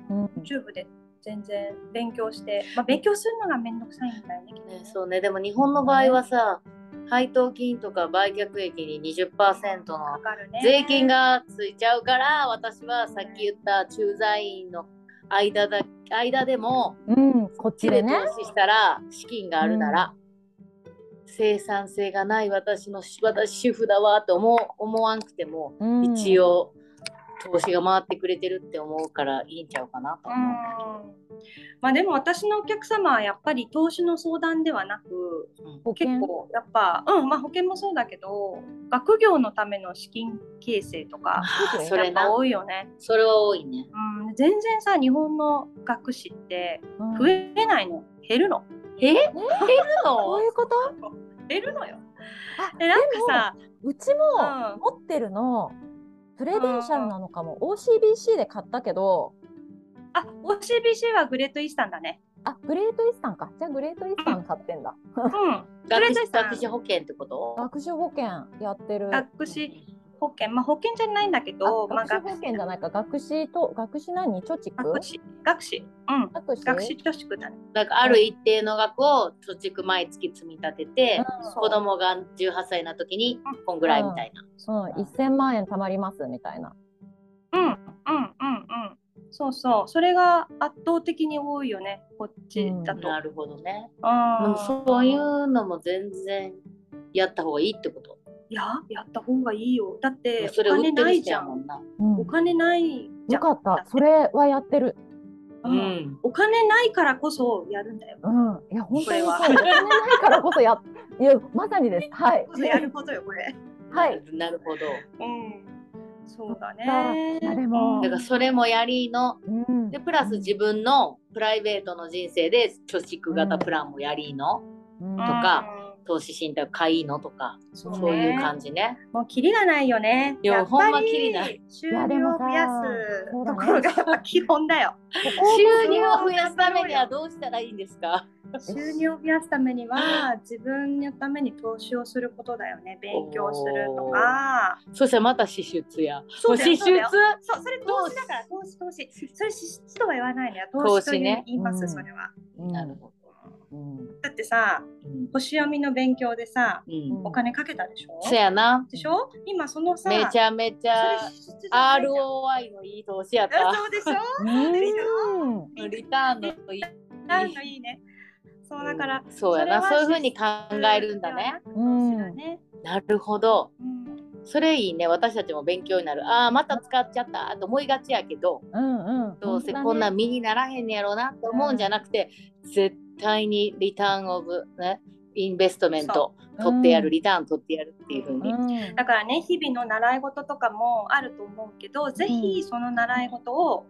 YouTube で全然勉強して、まあ、勉強するのがめんどくさいんだよねね、そうね。でも日本の場合はさ配当金とか売却益に20%の税金がついちゃうから私はさっき言った駐在員の間だ間でもうん、こっち地ででね。投資したら資金があるなら、生産性がない私の私主婦だわと思う思わんくても、うん。一応投資が回ってくれてるって思うからいいんちゃうかなとう思う。ん。まあでも私のお客様はやっぱり投資の相談ではなくうん。結構やっぱうんまあ保険もそうだけど学業のための資金形成とかそれな。多いよね、それは多いね。うん、全然さ日本の学士ってうん。増えないの。減るの。え？減るの？そういうこと？[laughs] 減るのよ。あでなんかさうちもうん。持ってるの、プレデンシャルなのかも、OCBC で買ったけど、あ OCBC はグレートイースタンだね。あ、グレートイースタンか。じゃあグレートイースタン買ってんだ。うん。グレ学士ートイースタン。学士保険ってこと？学習保険やってる。学士保険まあ保険じゃないんだけどあまあ学習保険じゃないか。学士と、学士何？貯蓄？学士学士うん。学士学士貯蓄だね。なんかある一定の額を貯蓄毎月積み立てて、うん。子供が18歳の時にこんぐらいみたいな。うん、1000万円貯まりますみたいな。うん。うん。うん。うん。そうそう。それが圧倒的に多いよね。こっちだと、なるほどね。うん。そういうのも全然やった方がいいってこと？いややった方がいいよだってそれお金ないじゃんお金ないじゃんよかった。それはやってる。ううんん。お金ないからこそやるんだようん。いや、本当にそう。お金ないからこそや、いや、まさにです。[laughs] はいこ。そやることよこれはい。なるほど。うんそうだねいやでもだからそれもやりの。うんで、プラス自分のプライベートの人生で貯蓄型プランもやりの。うんとか投資信託買いのとか、そうそういうね感じね。もうキリがないよね。いややっぱほんまキリない。り収入を増やすところが基本だよ。収入を増やすためにはどうしたらいいんですか？収入を増やすためには自分のために投資をすることだよね。勉強するとか。そしたらまた支出や。そう支出？それ投資だから投資。投資それ支出とは言わないのよ。投資と言います、うん。それは。なるほうんだってさ星読みの勉強でさうん。お金かけたでしょ？そやな。でしょ？今そのさめちゃめちゃ ROI のいい投資やっうんた。そうでしょ？うんリターンのいい。なんのいいねそうだから、そうやな。そういうふうに考えるんだね。なるほど。うんそれいいね。私たちも勉強になる。ああ、また使っちゃったと思いがちやけど、うんうん。どうせこんなん身にならへんねやろうなと思うんじゃなくて、絶対にリターンオブ、ね、インベストメント取ってやる、うんリターン取ってやるっていうふうに。うんだからね日々の習い事とかもあると思うけど、ぜひその習い事を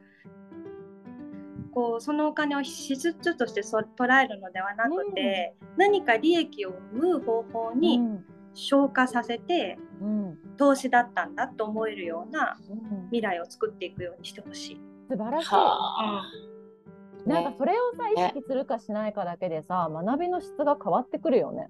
こうそのお金を支出としてそ捉えるのではなくて、何か利益を生む方法うにん消化させてうん投資だったんだと思えるようなうん未来を作っていくようにしてほしい。素晴らしい。はあ。なんかそれをさ意識するかしないかだけでさ学びの質が変わってくるよね。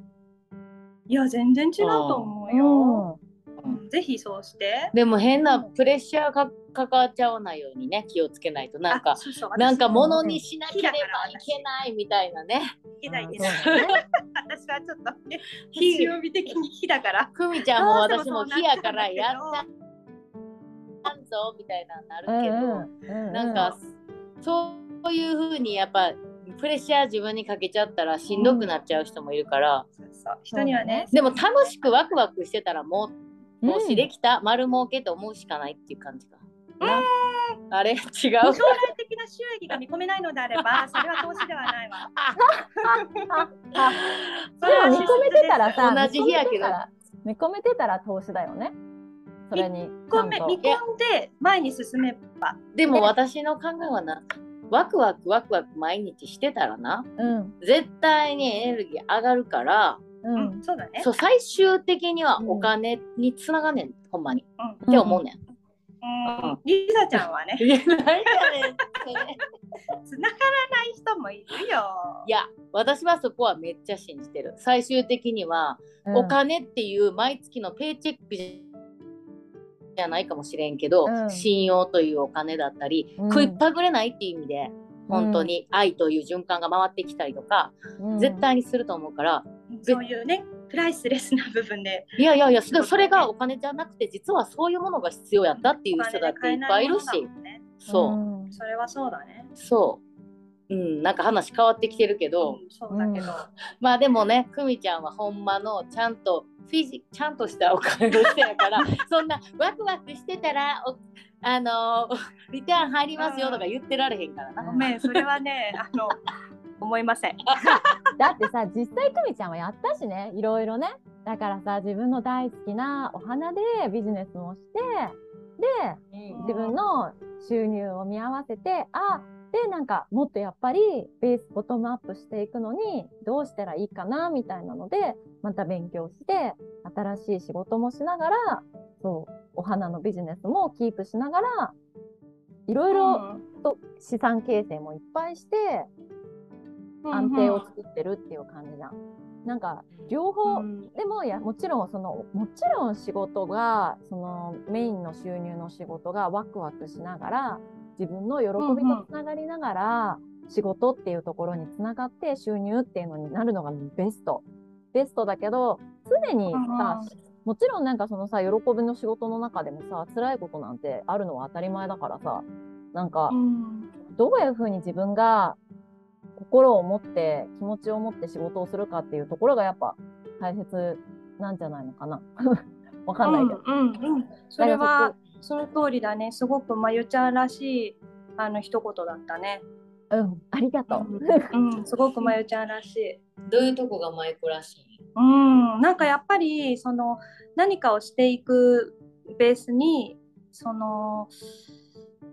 いや全然違うと思うよ。ううん。ぜひそうして。でも変なプレッシャーがかかっちゃわないようにね気をつけないと。なんかあそうそうなんか私も物にしなければいけないみたいなね。火だいです。私はちょっとね、[laughs] 火。火曜日的に火だから。久美ちゃんも私も火やからやった。んぞみたいなのなるけど、うんうん。なんかそういうふうにやっぱプレッシャー自分にかけちゃったらしんどくなっちゃう人もいるから、そうそう。人にはね、でも楽しくワクワクしてたらもう投資でききた、丸儲けと思うしかないっていう感じか。な。あれ？違う。将来的な収益が見込めないのであれば、それは投資ではないわ。[laughs] それはでも見込めてたらさ同じ日やけど見込めてたら投資だよね。それに見込め見込んで前に進めば、でも私の考えはなワクワクワクワク毎日してたらなうん。絶対にエネルギー上がるから、ううんん、そうだね。そう最終的にはうん。お金につながんねん、ほんまに、うん。って思うねん。うん、リサちゃんはね、[laughs] いやねんそれ繋がらない人もいるよ。いや私はそこはめっちゃ信じてる。最終的には、うん。お金っていう毎月のペイチェックじゃないかもしれんけど、うん。信用というお金だったり、うん。食いっぱぐれないっていう意味で本当に愛という循環が回ってきたりとか、うん。絶対にすると思うからそういうね、プライスレスな部分で。いやいやいやそそれがお金じゃなくて実はそういうものが必要やったっていう人だっていっぱいいるし、ね、そう、ん。それはそうだね。そううんなんか話変わってきてるけど、うん、そうだけど。まあでもね久美ちゃんはほんまのちゃんとフィジちゃんとしたお金の人やから [laughs] そんなワクワクしてたらおあのーリターン入りますよとか言ってられへんからな。ごめん、それはね、[laughs] あの、思いません。[laughs] だってさ実際久美ちゃんはやったしねいろいろねだからさ自分の大好きなお花でビジネスもしてで自分の収入を見合わせてあでなんかもっとやっぱりベースボトムアップしていくのにどうしたらいいかなみたいなのでまた勉強して新しい仕事もしながらそうお花のビジネスもキープしながらいろいろと資産形成もいっぱいして安定を作ってるっていう感じじゃん。なんか両方、うん。でもいやもちろんそのもちろん仕事がそのメインの収入の仕事がワクワクしながら自分の喜びとつながりながら、仕事っていうところにつながって収入っていうのになるのがベスト。ベストだけど常にさ、もちろんなんかそのさ喜びの仕事の中でもさ辛いことなんてあるのは当たり前だからさなんかうん。どういうふうに自分が心を持って気持ちを持って仕事をするかっていうところがやっぱ大切なんじゃないのかな。[laughs] わかんないけど。うんうんうん、それはその通りだね。すごくまゆちゃんらしいあの一言だったね。うん、ありがとう。うん、すごくまゆちゃんらしい。どういうとこがマイクらしい？うん、なんかやっぱりその何かをしていくベースにその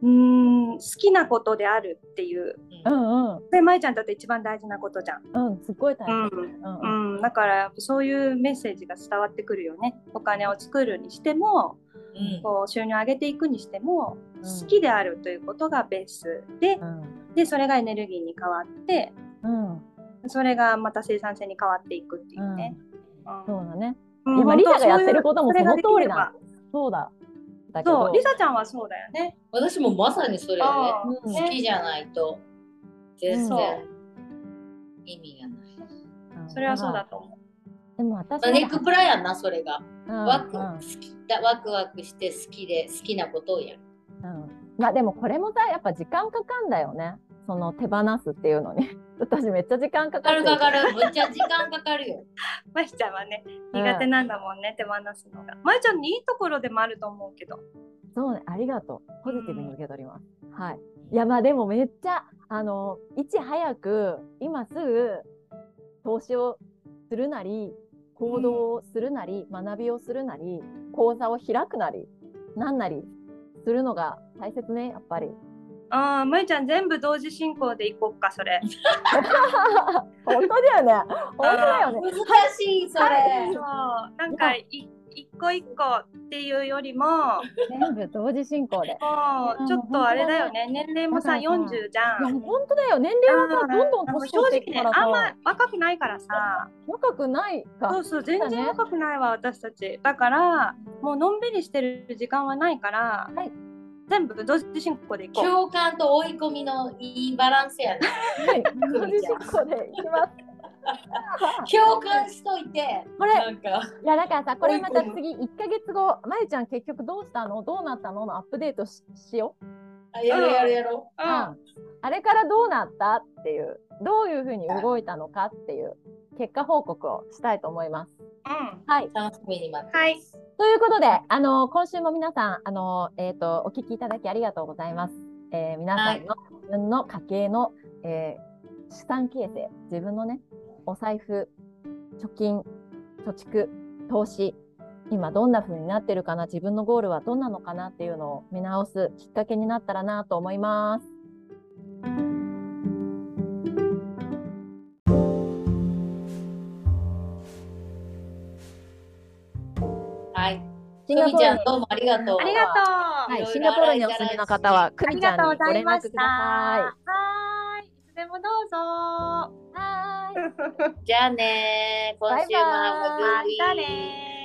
うん好きなことであるっていううんうんそれまゆちゃんにとって一番大事なことじゃん。うん、すっごい大うん切。うんうん、だからやっぱそういうメッセージが伝わってくるよね。お金を作るにしてもうんこう収入を上げていくにしてもうん好きであるということがベースでうんでそれがエネルギーに変わってうんそれがまた生産性に変わっていくっていうね。そうだね。うんいやまあリサがやってることもその通りそれがだそうだ。だけどそう、リサちゃんはそうだよね。私もまさにそれよね。好きじゃないと全然意味がない。うんそれはそうだと思う。でも私まあネックプラやんな、それが。うんワクうん好きだワクワクして好きで好きなことをやる。うんまあでもこれもさやっぱ時間かかんだよねその手放すっていうのに [laughs] 私めっちゃ時間かかるかかる。むっちゃ時間かかるよ。[laughs] まいちゃんはね、苦手なんだもんね、手放すのが。まいちゃんにいいところでもあると思うけど。そうねありがとうポジティブに受け取ります、はいいやまあでもめっちゃあのいち早く今すぐ投資をするなり行動をするなり、学びをするなり講座を開くなりなんなりするのが大切ねやっぱり。ああ、まいちゃん全部同時進行でいこっか、それ。[laughs] 本当だよね。本当だよね。難しい、それ。そう、なんかい一個一個っていうよりも、全部同時進行で。もうちょっとあれだよね、年齢もさ、だからさ40じゃいやん。本当だよ。年齢はどんどん年取っていくからさ。正直ね、あんま若くないからさ、若くないか。そうそう、全然若くないわ、私たち。だから、もうのんびりしてる時間はないから、はい。全部同時進行でいこう。共感と追い込みのいいバランスやね。はい。[laughs] 同時進行でいきます [laughs] 共感しといて、これなんか、いやだからさこれまた次1か月後まゆちゃん結局どうしたの？どうなったの？のアップデートししよう、あやるやるやろうんうんあれからどうなったっていうどういうふうに動いたのかっていう結果報告をしたいと思います。うん。はい、う。楽しみに待って。はい。ということであの今週も皆さんあの、えー、とお聞きいただきありがとうございます。えー皆さんの自分の家計の、えー資産形成自分のねお財布貯金貯蓄投資今どんな風になってるかな自分のゴールはどんなのかなっていうのを見直すきっかけになったらなと思います。はい。シンガポールどうもありがとう。ありがとう。はいい、シンガポールにお住みの方は、くみちゃんにご連絡くださはーい。いつでもどうぞ。じゃあね今週もまたね